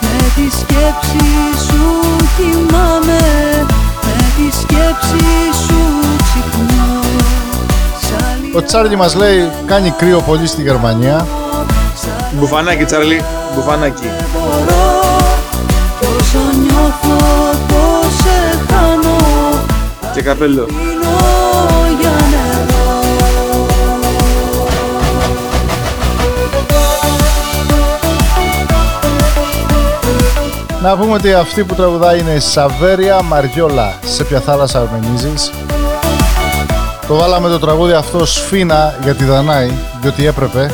Με τη σκέψη σου κοιμάμαι Ο Τσάρλι μας λέει κάνει κρύο πολύ στη Γερμανία. Μπουφανάκι Τσάρλι, μπουφανάκι. μπορώ Κι όσο νιώθω πως σε χάνω Και καπέλο. Πίνω για νερό Να πούμε ότι αυτή που τραγουδάει είναι η Σαβέρια Μαριόλα. Σε ποια θάλασσα αρμενίζεις. Το βάλαμε το τραγούδι αυτό σφίνα για τη Δανάη, διότι έπρεπε.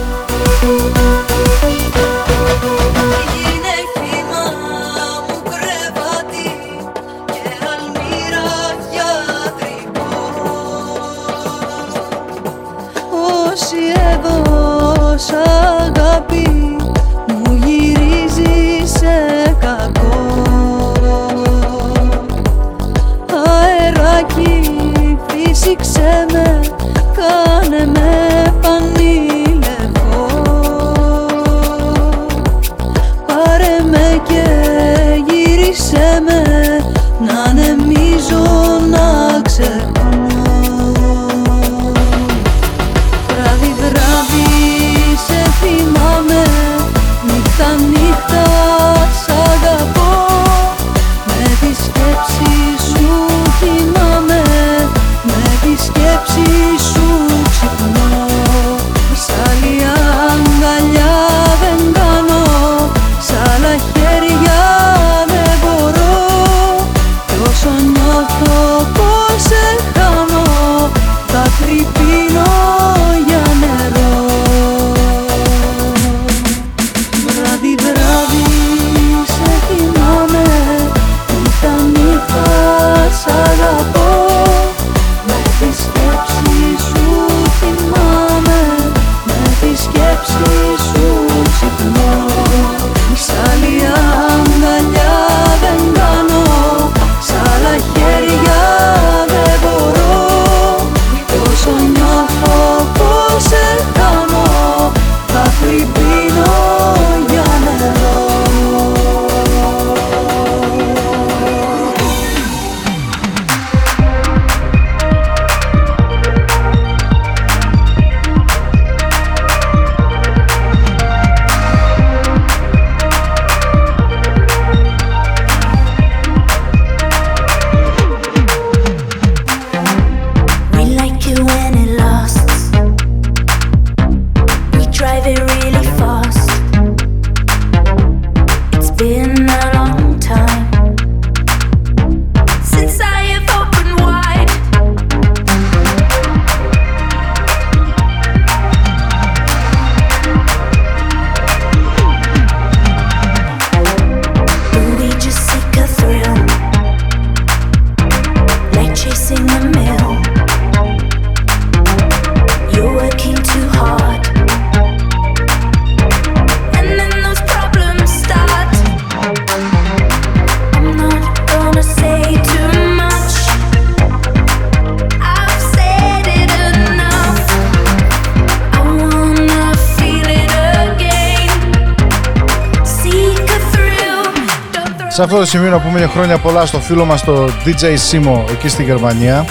Αυτό το σημείο να πούμε χρόνια πολλά στο φίλο μας το DJ Simo εκεί στη Γερμανία.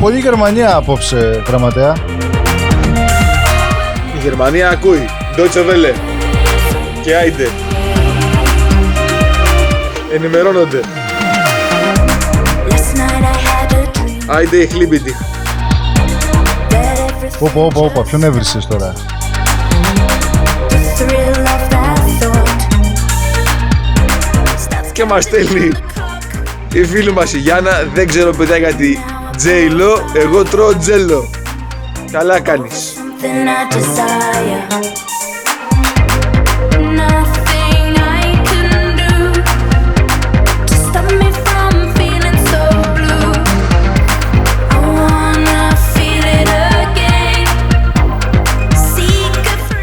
Πολύ Γερμανία απόψε, γραμματέα. Η Γερμανία ακούει. Deutsche Welle. Και άιντε. Ενημερώνονται. Last night I had a dream Άιντε η χλίμπητη. that everything Όπα, όπα, όπα, ποιον έβρισες τώρα; και μας στέλνει η φίλη μας η Γιάννα. Δεν ξέρω παιδιά γιατί τζέιλο, εγώ τρώω τζέλο. Καλά κάνεις.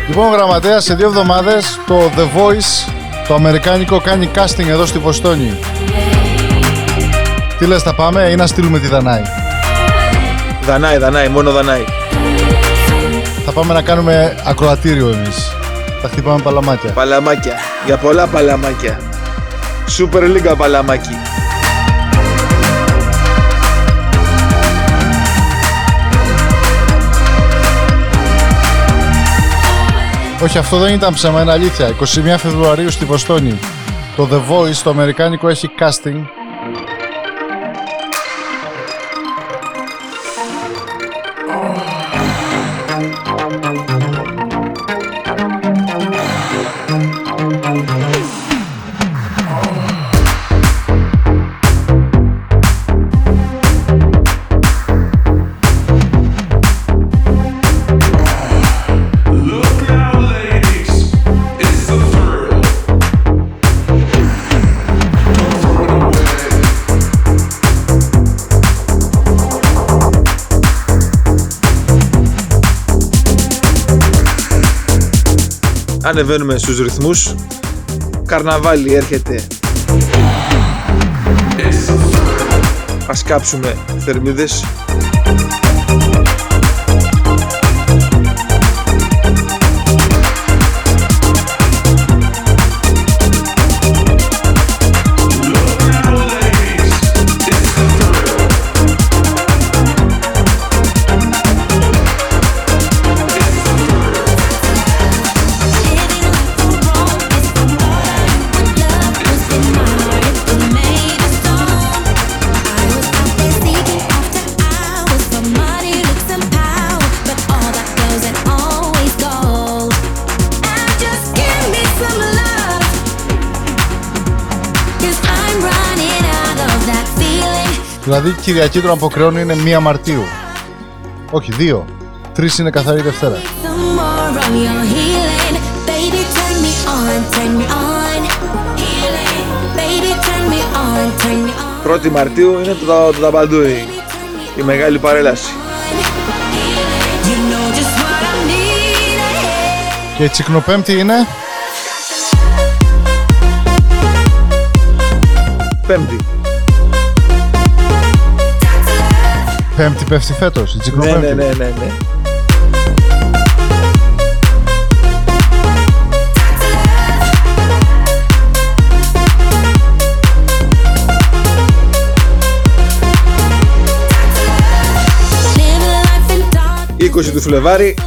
Λοιπόν, γραμματέα, σε δύο εβδομάδες το The Voice το αμερικάνικο, κάνει casting εδώ στη Βοστόνη. Τι λες, θα πάμε ή να στείλουμε τη Δανάη; Δανάη, Δανάη, μόνο Δανάη. Θα πάμε να κάνουμε ακροατήριο εμείς. Θα χτυπάμε παλαμάκια. Παλαμάκια. Για πολλά παλαμάκια. Super League παλαμάκι. Όχι, αυτό δεν ήταν ψέμα, είναι αλήθεια. 21 Φεβρουαρίου στη Βοστόνη. Το The Voice, το αμερικάνικο, έχει casting. Ανεβαίνουμε στους ρυθμούς. Καρναβάλι έρχεται. Ας κάψουμε θερμίδες. Δηλαδή Κυριακή των Αποκρεών είναι 1 Μαρτίου. Όχι, 2. 3 είναι καθαρή Δευτέρα. Some more of your healing. Baby, turn me on, turn me on. Healing. Baby, turn me on, turn me on. 1η Μαρτίου είναι το, το ταμπαντούι. Η μεγάλη παρέλαση. You know just what I need. Και η Τσικνοπέμπτη είναι; Πέμπτη. Πέμπτη πέφτει φέτος, η Ναι, Τσικνοπέμπτη. ναι, ναι, ναι, ναι. Live a life in dark. 20 του Φλεβάρι,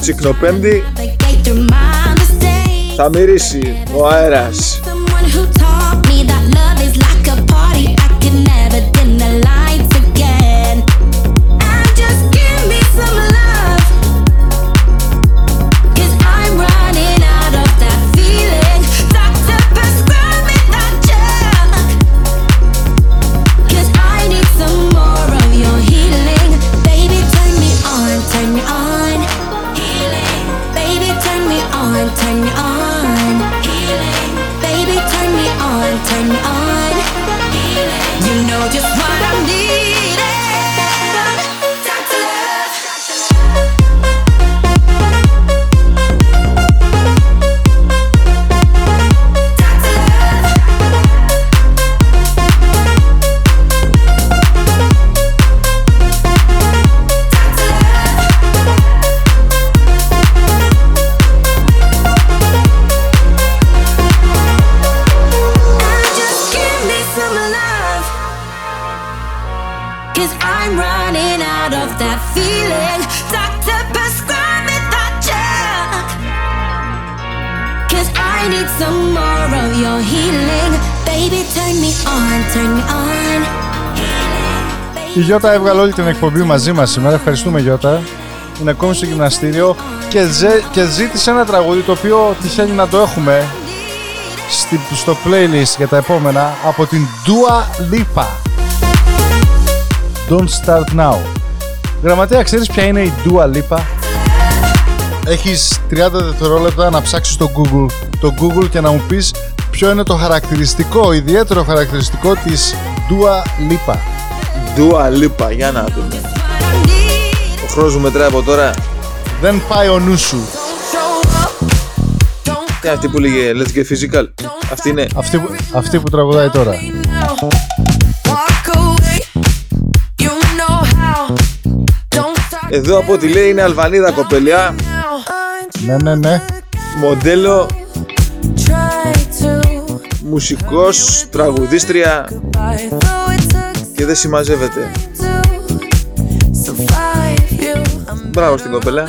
Τσικνοπέμπτη, They gate through my mistake. θα μυρίσει ο αέρας. Need some more of your healing. Baby, turn me on, turn me on. Η Γιώτα έβγαλε όλη την εκπομπή μαζί μας σήμερα. Ευχαριστούμε Γιώτα. Είναι ακόμη στο γυμναστήριο και, ζε- και ζήτησε ένα τραγούδι το οποίο τυχαίνει να το έχουμε στη, στο playlist για τα επόμενα από την Dua Lipa. Don't start now. Γραμματέα, ξέρεις ποια είναι η Dua Lipa? Έχεις 30 δευτερόλεπτα να ψάξεις στο Google, το Google και να μου πεις ποιο είναι το χαρακτηριστικό, ιδιαίτερο χαρακτηριστικό της Dua Lipa. Dua Lipa, για να δούμε. Ο χρόνος μου μετράει από τώρα. Δεν πάει ο νους σου. Show up Τι αυτή που λέγε Let's get physical. Αυτή είναι. Αυτή, που- αυτή που τραγουδάει τώρα. Walk away. You know how. Don't start Εδώ από ό,τι λέει είναι Αλβανίδα κοπελιά. Ναι, ναι, ναι. Μοντέλο μουσικός, τραγουδίστρια και δεν συμμαζεύεται. Μπράβο στην κοπέλα.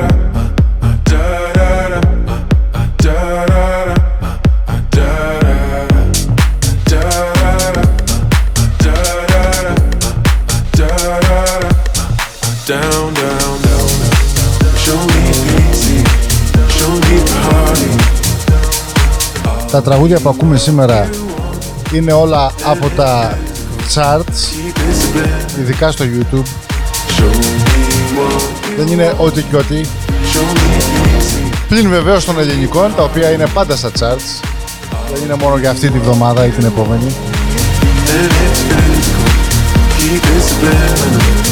Τα τραγούδια που ακούμε σήμερα είναι όλα από τα charts, ειδικά στο YouTube. Δεν είναι ό,τι και ό,τι. Πλην βεβαίως των ελληνικών, τα οποία είναι πάντα στα charts. Δεν είναι μόνο για αυτή τη βδομάδα ή την επόμενη. Keep it subliminal.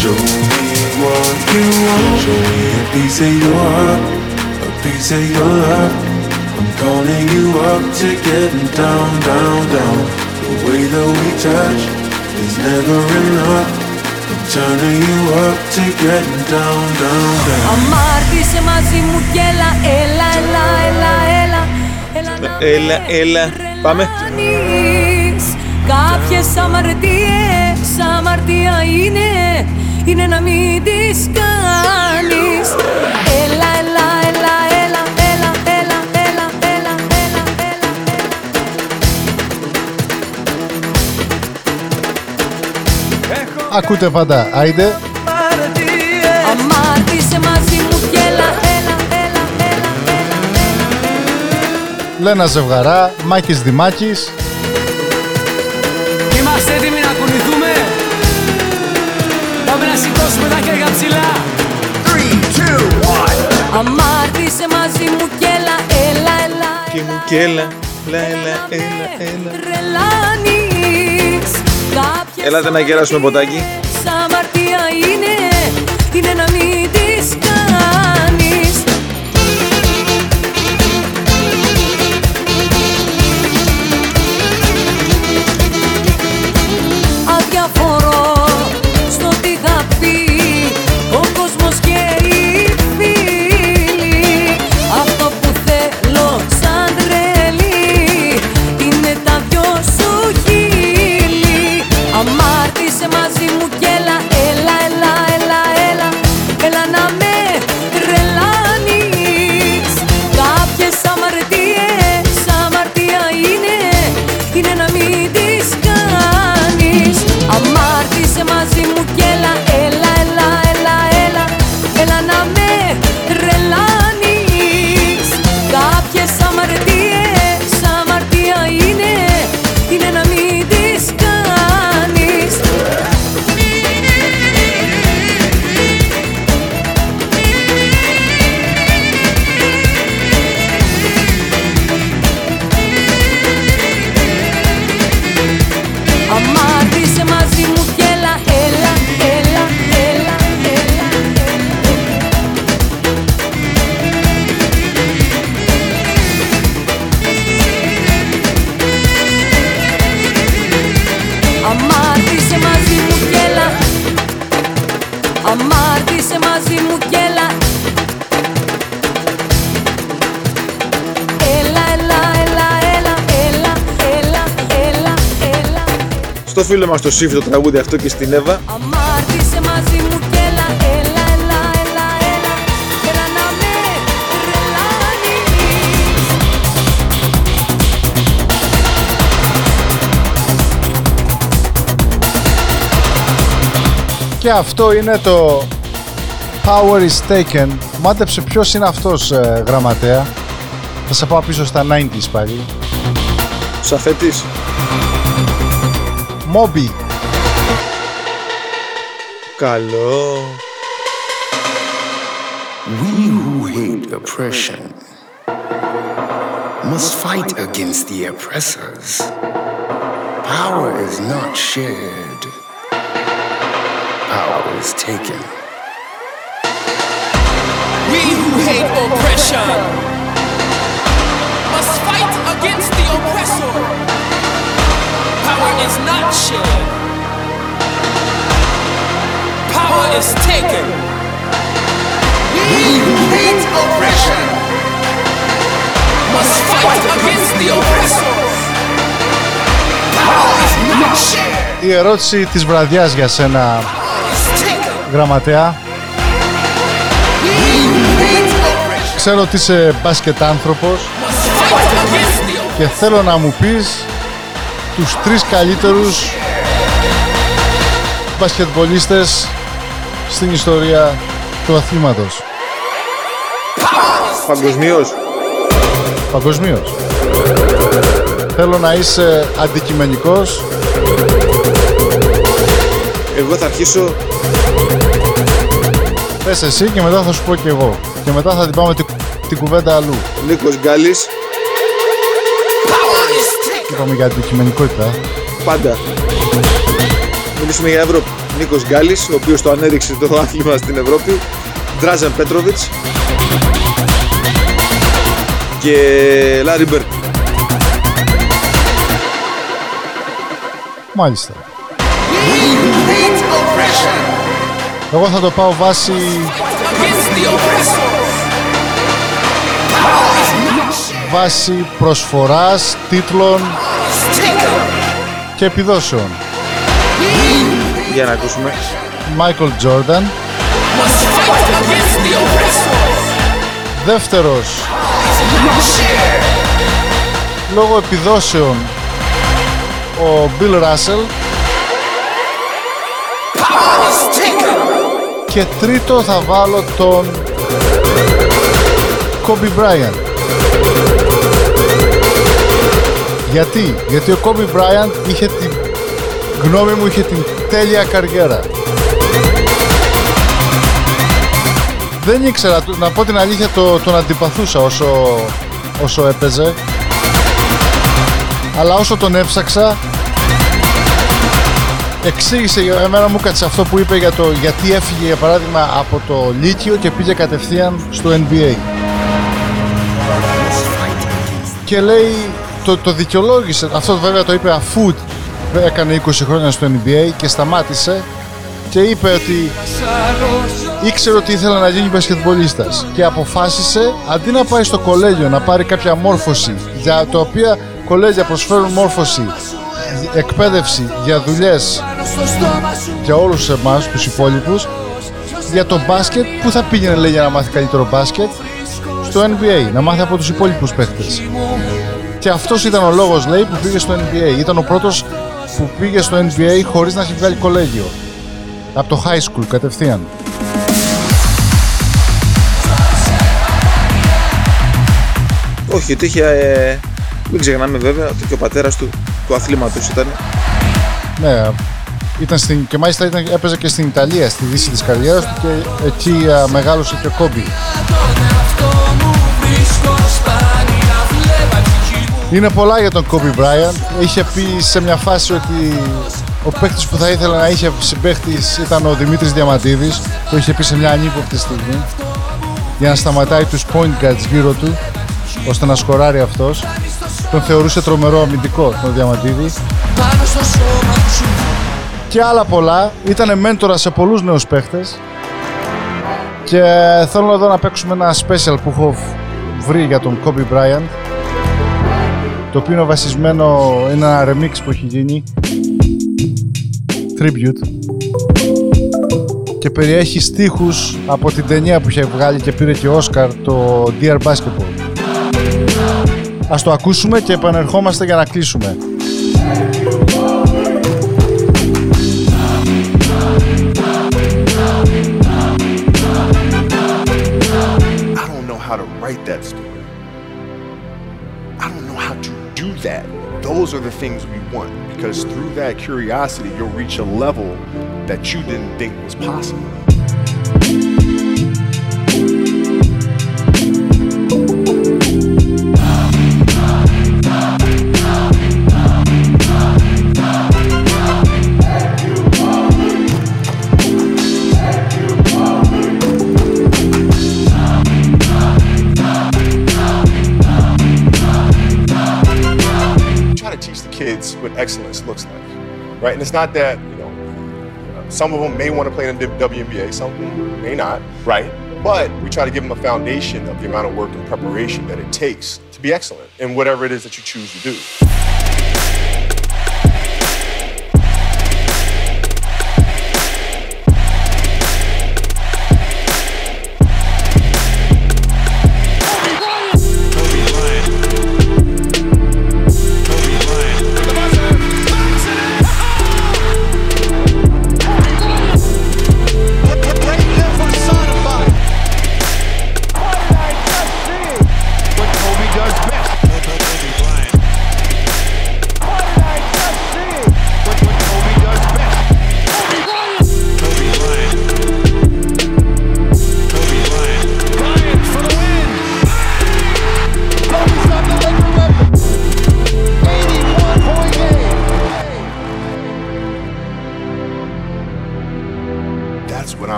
Show me what you want. Show me a piece of your heart, a piece of your love. I'm calling you up to getting down, down, down. The way that we touch is never enough. I'm turning you up to getting down, down, down. Αμάρτησε μαζί μου κι έλα, έλα, έλα, έλα, έλα Έλα να Έλα, έλα. Πάμε. κάνεις Κάποιες αμαρτίες, αμαρτία είναι Είναι να μην τις κάνεις Ακούτε πάντα, άιντε. Αμάρτησε μαζί μου κι έλα, έλα, έλα, έλα Λένα Ζευγαρά, Μάκης Δημάκης. Είμαστε έτοιμοι να κουνηθούμε Πάμε να σηκώσουμε τα χέρια ψηλά 3, 2, 1 Αμάρτησε μαζί μου κι έλα, έλα, έλα Και μου και έλα, έλα, έλα, έλα, έλα. Τρελάνεις Κάποιες Έλατε να γεράσουμε ποτάκι. αμαρτία είναι Είναι να μην φίλο μας το Σύφη το τραγούδι αυτό και στην Εύα. Αμάρτησε μαζί μου και έλα, έλα, έλα, έλα, έλα Έλα να με τρελάνεις Και αυτό είναι το Power is Taken. Μάντεψε ποιος είναι αυτός ε, γραμματέα. Θα σε πάω πίσω στα 90s πάλι. Σαφέτης. Μόμπι. Καλό. We who hate oppression must fight against the oppressors. Power is not shared, power is taken. We who hate oppression must fight against the oppressor. Power is not shared. Power is taken. We who hate oppression must fight against the oppressor. Power is not shared. Η ερώτηση της βραδιάς για σένα, γραμματέα. Ξέρω ότι είσαι μπάσκετ άνθρωπος και θέλω να μου πεις τους τρεις καλύτερους μπασκετμπολίστες στην ιστορία του αθλήματος. Παγκοσμίως. Παγκοσμίως. Θέλω να είσαι αντικειμενικός. Εγώ θα αρχίσω Πες εσύ και μετά θα σου πω και εγώ. Και μετά θα την πάμε την, την κουβέντα αλλού. Νίκος Γκάλης. Είπαμε για αντικειμενικότητα. Πάντα. Μιλήσουμε για Ευρώπη. Νίκος Γκάλης, ο οποίος το ανέδειξε το άθλημα στην Ευρώπη. Ντράζαν Πέτροβιτς. Και Λάρι Μπέρκ. Μάλιστα. Εγώ θα το πάω βάσει βάση προσφοράς, τίτλων και επιδόσεων. Για να ακούσουμε. Michael Jordan. Δεύτερος, λόγω επιδόσεων, ο Bill Russell. Και τρίτο θα βάλω τον Kobe Bryant. Γιατί, γιατί ο Kobe Bryant είχε την γνώμη μου είχε την τέλεια καριέρα. Δεν ήξερα, να πω την αλήθεια, το, τον αντιπαθούσα όσο, όσο έπαιζε. Αλλά όσο τον έψαξα, εξήγησε για εμένα μου κάτσε αυτό που είπε για το γιατί έφυγε για παράδειγμα από το Λύκειο και πήγε κατευθείαν στο NBA. Και λέει, το, το δικαιολόγησε, αυτό βέβαια το είπε αφού έκανε 20 χρόνια στο NBA και σταμάτησε και είπε ότι ήξερε ότι ήθελε να γίνει μπασκετμπολίστας και αποφάσισε αντί να πάει στο κολέγιο να πάρει κάποια μόρφωση για το οποία κολέγια προσφέρουν μόρφωση εκπαίδευση για δουλειές για όλους εμάς τους υπόλοιπους για το μπάσκετ που θα πήγαινε λέει για να μάθει καλύτερο μπάσκετ στο NBA, να μάθει από τους υπόλοιπους παίχτες και αυτός ήταν ο λόγος λέει που πήγε στο NBA ήταν ο πρώτος που πήγε στο NBA χωρίς να έχει βγάλει κολέγιο από το high school κατευθείαν Όχι, γιατί είχε. Ε, μην ξεχνάμε βέβαια ότι και ο πατέρας του του αθλήματος ήταν. Ναι, ήταν στην, και μάλιστα ήταν, έπαιζε και στην Ιταλία, στη δύση της καριέρας του και εκεί α, μεγάλωσε και ο Κόμπι. Είναι πολλά για τον Kobe Bryant. Είχε πει σε μια φάση ότι ο παίκτης που θα ήθελε να είχε συμπαίχτης ήταν ο Δημήτρης Διαμαντίδης. Το είχε πει σε μια ανύποπτη στιγμή. Για να σταματάει τους point guards γύρω του, ώστε να σκοράρει αυτός. Τον θεωρούσε τρομερό αμυντικό τον Διαμαντίδη. Και άλλα πολλά. Ήτανε μέντορας σε πολλούς νέους παίχτες. Και θέλω εδώ να παίξουμε ένα special που έχω βρει για τον Kobe Bryant το οποίο είναι βασισμένο, είναι ένα remix που έχει γίνει tribute και περιέχει στίχους από την ταινία που είχε βγάλει και πήρε και Όσκαρ το Dear Basketball. Ας το ακούσουμε και επανερχόμαστε για να κλείσουμε. That. Those are the things we want because through that curiosity, you'll reach a level that you didn't think was possible. Excellence looks like, right? And it's not that you know, some of them may want to play in the WNBA, some of them may not, right? But we try to give them a foundation of the amount of work and preparation that it takes to be excellent in whatever it is that you choose to do.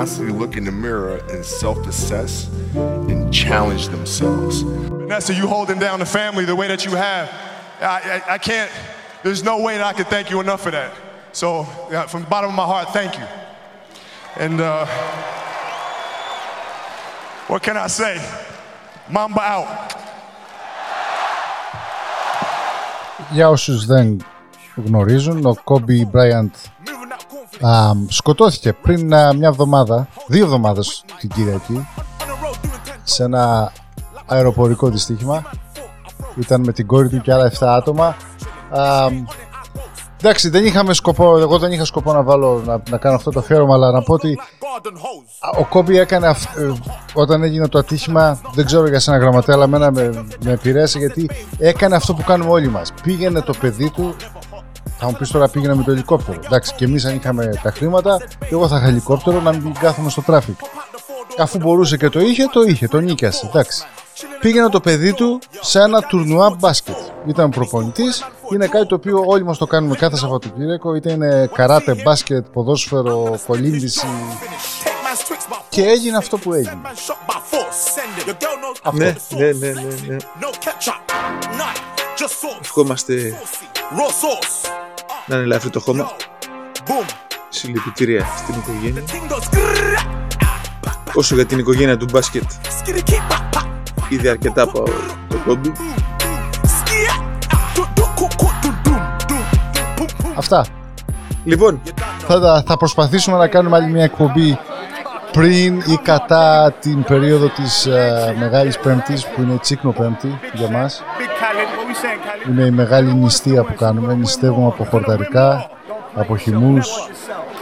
constantly look in the mirror and self-assess and challenge themselves. Vanessa, you holding down the family the way that you have. I, I, I can't, there's no way that I can thank you enough for that. So, yeah, from the bottom of my heart, thank you. And uh, what can I say? Mamba out. Για όσους δεν γνωρίζουν, ο Kobe Bryant α, σκοτώθηκε πριν α, μια εβδομάδα, δύο εβδομάδες την Κυριακή, σε ένα αεροπορικό δυστύχημα. Ήταν με την κόρη του και άλλα 7 άτομα. Α, εντάξει, δεν είχαμε σκοπό, εγώ δεν είχα σκοπό να βάλω να, να κάνω αυτό το αφιέρωμα, αλλά να πω ότι α, ο Κόμπι έκανε αυ- ε, όταν έγινε το ατύχημα, δεν ξέρω για σένα γραμματέα, αλλά εμένα με, με επηρέασε γιατί έκανε αυτό που κάνουμε όλοι μας. Πήγαινε το παιδί του, θα μου πεις τώρα πήγαινε με το ελικόπτερο. Εντάξει, και εμείς αν είχαμε τα χρήματα, και εγώ θα είχα ελικόπτερο να μην κάθομαι στο traffic. Αφού μπορούσε και το είχε, το είχε, το νοίκιασε. Εντάξει. Πήγαινε το παιδί του σε ένα τουρνουά μπάσκετ. Ήταν προπονητής. Είναι κάτι το οποίο όλοι μας το κάνουμε κάθε Σαββατοκύριακο. Είτε είναι καράτε, μπάσκετ, ποδόσφαιρο, κολύμβηση. Και έγινε αυτό που έγινε. Αυτό. Ναι, ναι, ναι, ναι, ναι. Ευχόμαστε να είναι ελαφρύ το χώμα. Συλληπιτήρια στην οικογένεια. Όσο για την οικογένεια του μπάσκετ, ήδη αρκετά από το κόμπι. Αυτά. Λοιπόν, θα, τα- θα προσπαθήσουμε να κάνουμε άλλη μια εκπομπή πριν ή κατά την περίοδο της ε, Μεγάλης Πέμπτης που είναι η Τσίκνο Πέμπτη για μας. Είναι η μεγάλη νηστεία που κάνουμε. Νηστεύουμε από χορταρικά, από χυμούς,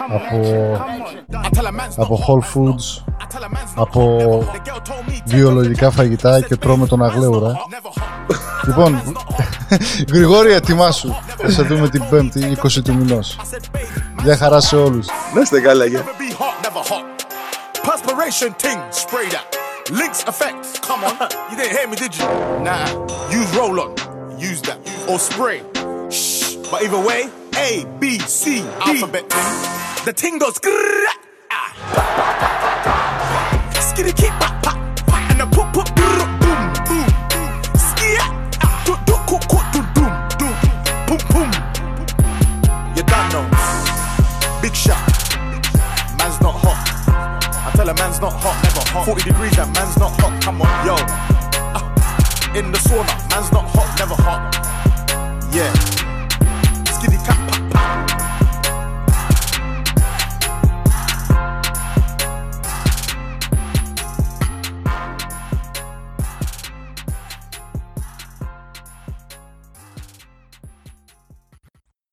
από, από whole foods, από βιολογικά φαγητά και τρώμε τον αγλέουρα. λοιπόν, Γρηγόρη ετοιμάσου. Θα σε δούμε την Πέμπτη 20 του μηνός. Γεια χαρά σε όλους. Να είστε καλά, γεια. Be hot, never hot. Perspiration ting, spray that. Links effect, come on. you didn't hear me, did you? Nah, use roll on. Use that. Or spray. Shh. But either way, A, B, C, D. Alphabet ting. The ting goes ah. Skitty keep pop pop. And the pop pop boom boom. Skia. ah, do do cook cook do doom doom. Boom boom. You done know. Big shot. Man's not hot. I tell a man's not hot, never hot. 40 degrees, that man's not hot. Come on, yo. In the sauna, man's not hot, never hot. Yeah.